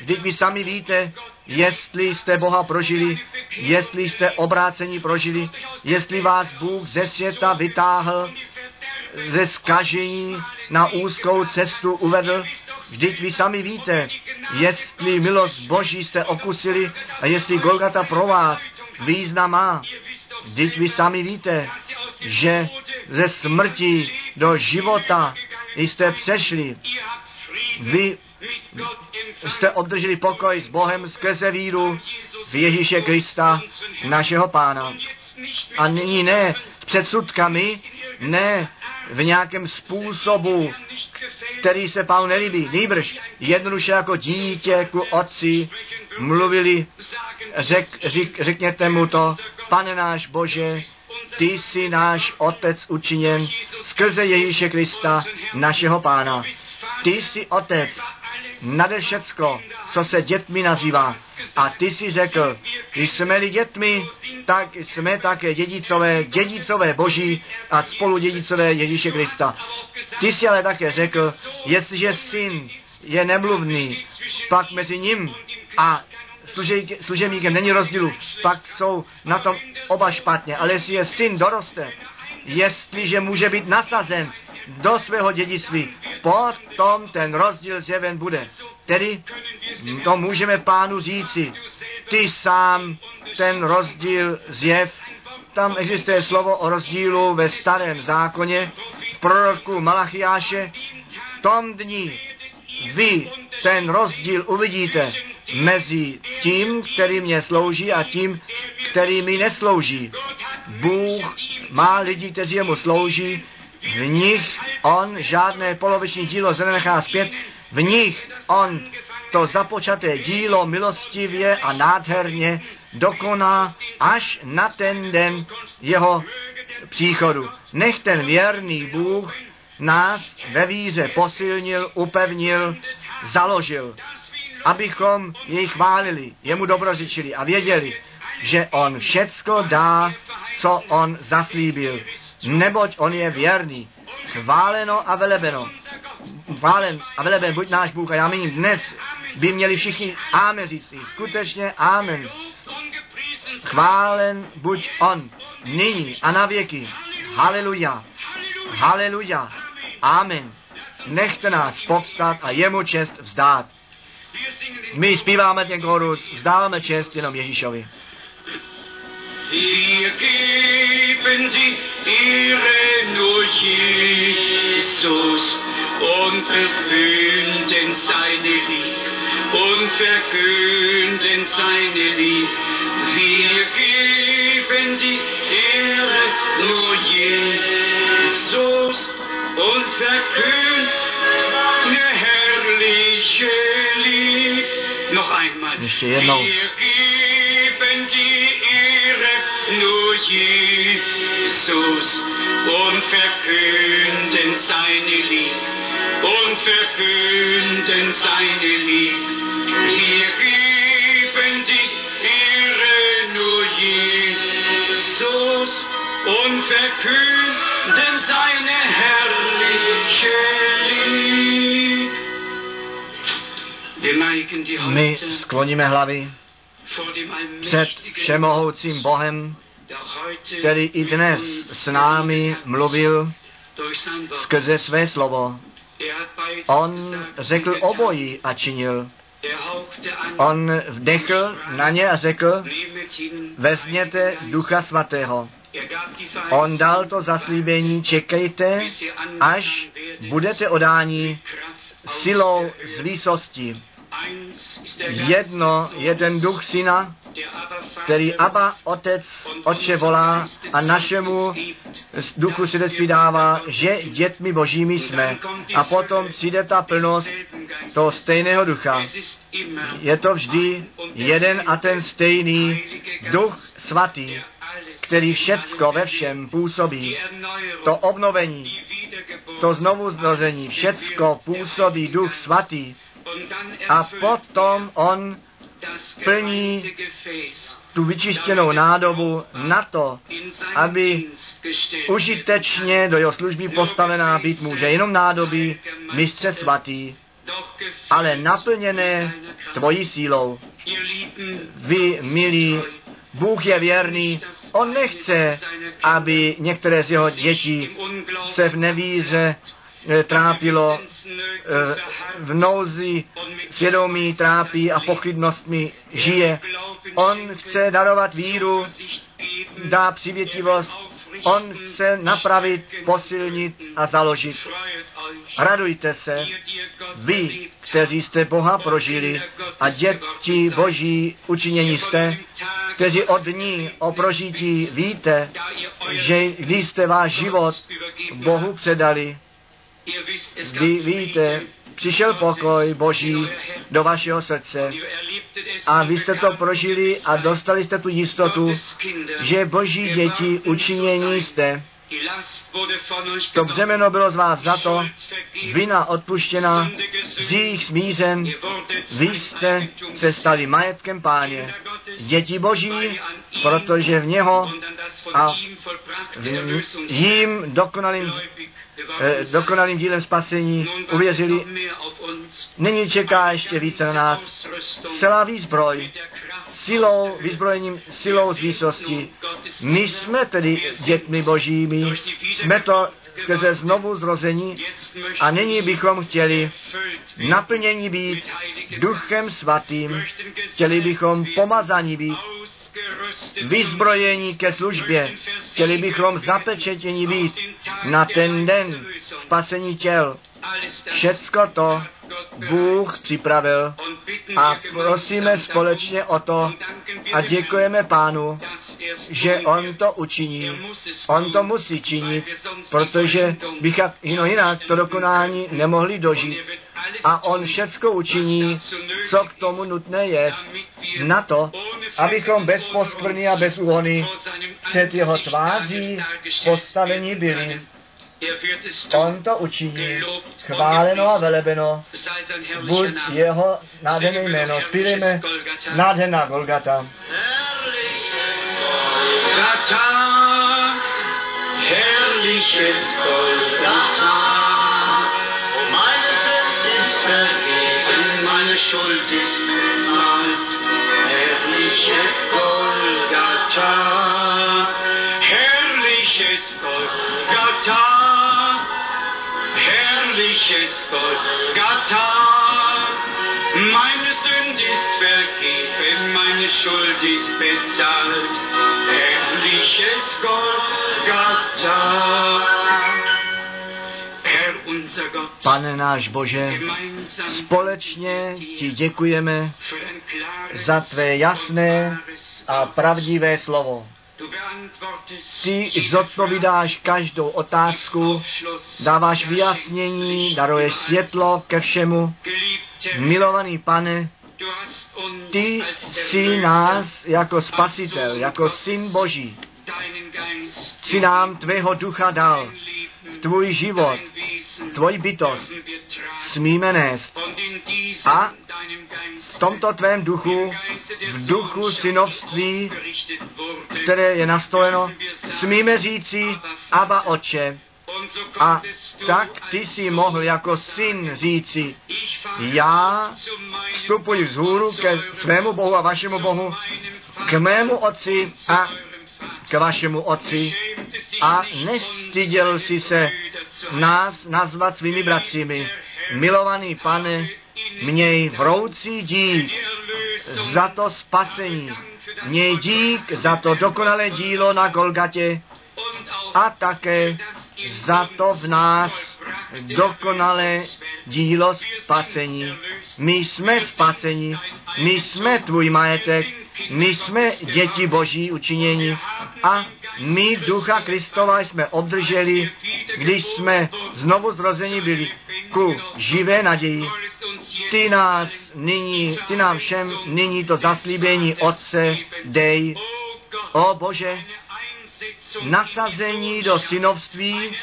vždyť vy sami víte, jestli jste Boha prožili, jestli jste obrácení prožili, jestli vás Bůh ze světa vytáhl, ze skažení na úzkou cestu uvedl, vždyť vy sami víte, jestli milost Boží jste okusili a jestli Golgata pro vás význam má. Vždyť vy sami víte, že ze smrti do života jste přešli. Vy jste obdrželi pokoj s Bohem skrze víru v Ježíše Krista, našeho Pána. A nyní ne s předsudkami, ne v nějakém způsobu, který se pánu nelíbí. Nýbrž jednoduše jako dítě ku otci mluvili, řek, řek, řekněte mu to, pane náš Bože, ty jsi náš otec učiněn skrze Ježíše Krista, našeho pána. Ty jsi otec nade všecko, co se dětmi nazývá. A ty si řekl, když jsme-li dětmi, tak jsme také dědicové, dědicové Boží a spolu dědicové Ježíše Krista. Ty si ale také řekl, jestliže syn je nemluvný, pak mezi ním a služebníkem není rozdílu, pak jsou na tom oba špatně. Ale jestli je syn doroste, jestliže může být nasazen do svého dědictví, potom ten rozdíl zjeven bude. Tedy to můžeme pánu říci. Ty sám ten rozdíl zjev. Tam existuje slovo o rozdílu ve starém zákoně, v proroku Malachiáše. V tom dní vy ten rozdíl uvidíte mezi tím, který mě slouží a tím, který mi neslouží. Bůh má lidi, kteří mu slouží, v nich on žádné poloviční dílo nenechá zpět, v nich on to započaté dílo milostivě a nádherně dokoná až na ten den jeho příchodu. Nech ten věrný Bůh nás ve víře posilnil, upevnil, založil, abychom jej chválili, jemu dobrořičili a věděli, že on všecko dá, co on zaslíbil neboť on je věrný. Chváleno a velebeno. Chválen a veleben buď náš Bůh. A já měním dnes by měli všichni Amen říct. Skutečně Amen. Chválen buď on. Nyní a na věky. Haleluja. Haleluja. Amen. Nechte nás povstat a jemu čest vzdát. My zpíváme ten chorus, vzdáváme čest jenom Ježíšovi. Wir geben die Ehre nur Jesus und verkünden seine Lieb und verkünden seine Lieb. Wir geben die Ehre nur Jesus und verkünden herrliche Lieb. Noch einmal. Wir geben die Ehre nur Jesus und verkünden seine Lieb und verkünden seine Lieb. Wir geben die Ehre nur Jesus und verkünden seine herrliche Lieb. Wir neigen die My skloníme hlavy před všemohoucím Bohem, který i dnes s námi mluvil skrze své slovo. On řekl obojí a činil. On vdechl na ně a řekl, vezměte Ducha. Svatého. On dal to zaslíbení, čekejte, až budete aus silou z výsosti. Jedno Geist des je ten Sohnes, duch syna, který Abba, otec, uns volá a našemu duchu svědectví dává, že dětmi božími jsme. A potom přijde ta plnost toho stejného ducha. Je to vždy jeden a ten stejný duch svatý, který všecko ve všem působí. To obnovení, to znovu zrození, všecko působí duch svatý. A potom on das plní geweihte Gefäß, tu vyčištěnou nádobu na to, aby užitečně do jeho služby postavená být může jenom nádobí mistře svatý, ale naplněné tvojí sílou. Vy, milí, Bůh je věrný, on nechce, aby některé z jeho dětí se v nevíře trápilo, eh, v nouzi svědomí trápí a pochybnostmi žije. On chce darovat víru, dá přivětivost, on chce napravit, posilnit a založit. Radujte se, vy, kteří jste Boha prožili a děti Boží učinění jste, kteří od ní o prožití víte, že když jste váš život Bohu předali, vy víte, přišel pokoj Boží do vašeho srdce a vy jste to prožili a dostali jste tu jistotu, že Boží děti učinění jste. To břemeno bylo z vás za to, vina odpuštěna, zích smířen, vy jste se stali majetkem páně, děti boží, protože v něho a v jím dokonalým, dokonalým dílem spasení uvěřili. Nyní čeká ještě více na nás. Celá výzbroj, silou, vyzbrojením silou z výsosti. My jsme tedy dětmi božími, jsme to skrze znovu zrození a nyní bychom chtěli naplnění být duchem svatým, chtěli bychom pomazaní být, vyzbrojení ke službě, chtěli bychom zapečetění být na ten den spasení těl. Všecko to Bůh připravil a prosíme společně o to a děkujeme Pánu, že On to učiní. On to musí činit, protože bychom jinak to dokonání nemohli dožít. A On všecko učiní, co k tomu nutné je, na to, abychom bez poskvrny a bez úhony před jeho tváří postavení byli. On to učiní. Chváleno a velebeno. Buď jeho nádherné jméno. Zpívejme nádherná Golgata. Schuld ist herrliches Golgatha. Meine Sünd ist vergeben, meine Schuld ist bezahlt. Herrliches Golgatha. Herr unser Gott, Pane náš Bože, společně ti děkujeme za tvé jasné a pravdivé slovo. Ty zodpovídáš každou otázku, dáváš ja, vyjasnění, daruješ světlo ke všemu. Milovaný pane, ty jsi nás jako spasitel, jako syn Boží. Jsi nám tvého ducha dal, tvůj život, tvoji bytost smíme nést. A V tomto tvém duchu, v duchu synovství, které je nastoleno, smíme říci, Aba Oče. A tak ty si mohl jako syn říci, já vstupuji vzhůru ke svému Bohu a vašemu Bohu, k mému otci a k vašemu otci a nestyděl si se nás nazvat svými bratřími. Milovaný pane, měj vroucí dík za to spasení. Měj dík za to dokonalé dílo na Golgatě a také za to v nás dokonalé dílo spasení. My jsme spaseni, my jsme tvůj majetek, my jsme děti Boží učinění a my Ducha Kristova jsme obdrželi, když jsme znovu zrozeni byli ku živé naději. Ty nás nyní, ty nám všem nyní to zaslíbení Otce dej, o Bože, nasazení do synovství,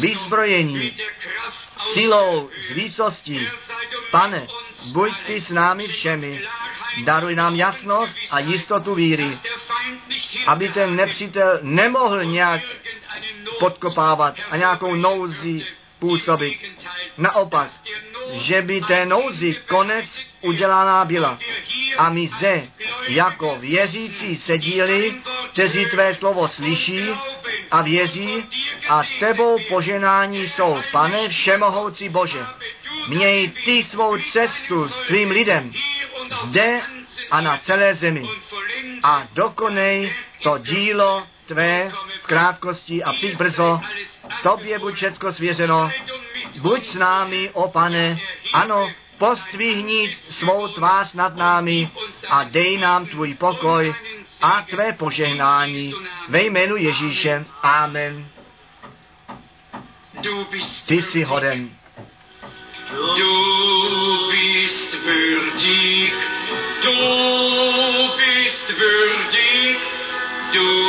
vyzbrojení, silou z výsostí. Pane, buď ty s námi všemi, daruj nám jasnost a jistotu víry, aby ten nepřítel nemohl nějak podkopávat a nějakou nouzi působit. Naopak, že by té nouzi konec udělaná byla. A my zde, jako věřící sedíli, kteří tvé slovo slyší a věří a tebou poženání jsou, pane všemohoucí Bože. Měj ty svou cestu s tvým lidem, zde a na celé zemi. A dokonej to dílo tvé v krátkosti a přijď brzo tobě buď všecko svěřeno, buď s námi, o pane, ano, postvihni svou tvář nad námi a dej nám tvůj pokoj a tvé požehnání ve jménu Ježíše. Amen. Ty jsi hoden. Du bist würdig, du bist würdig, du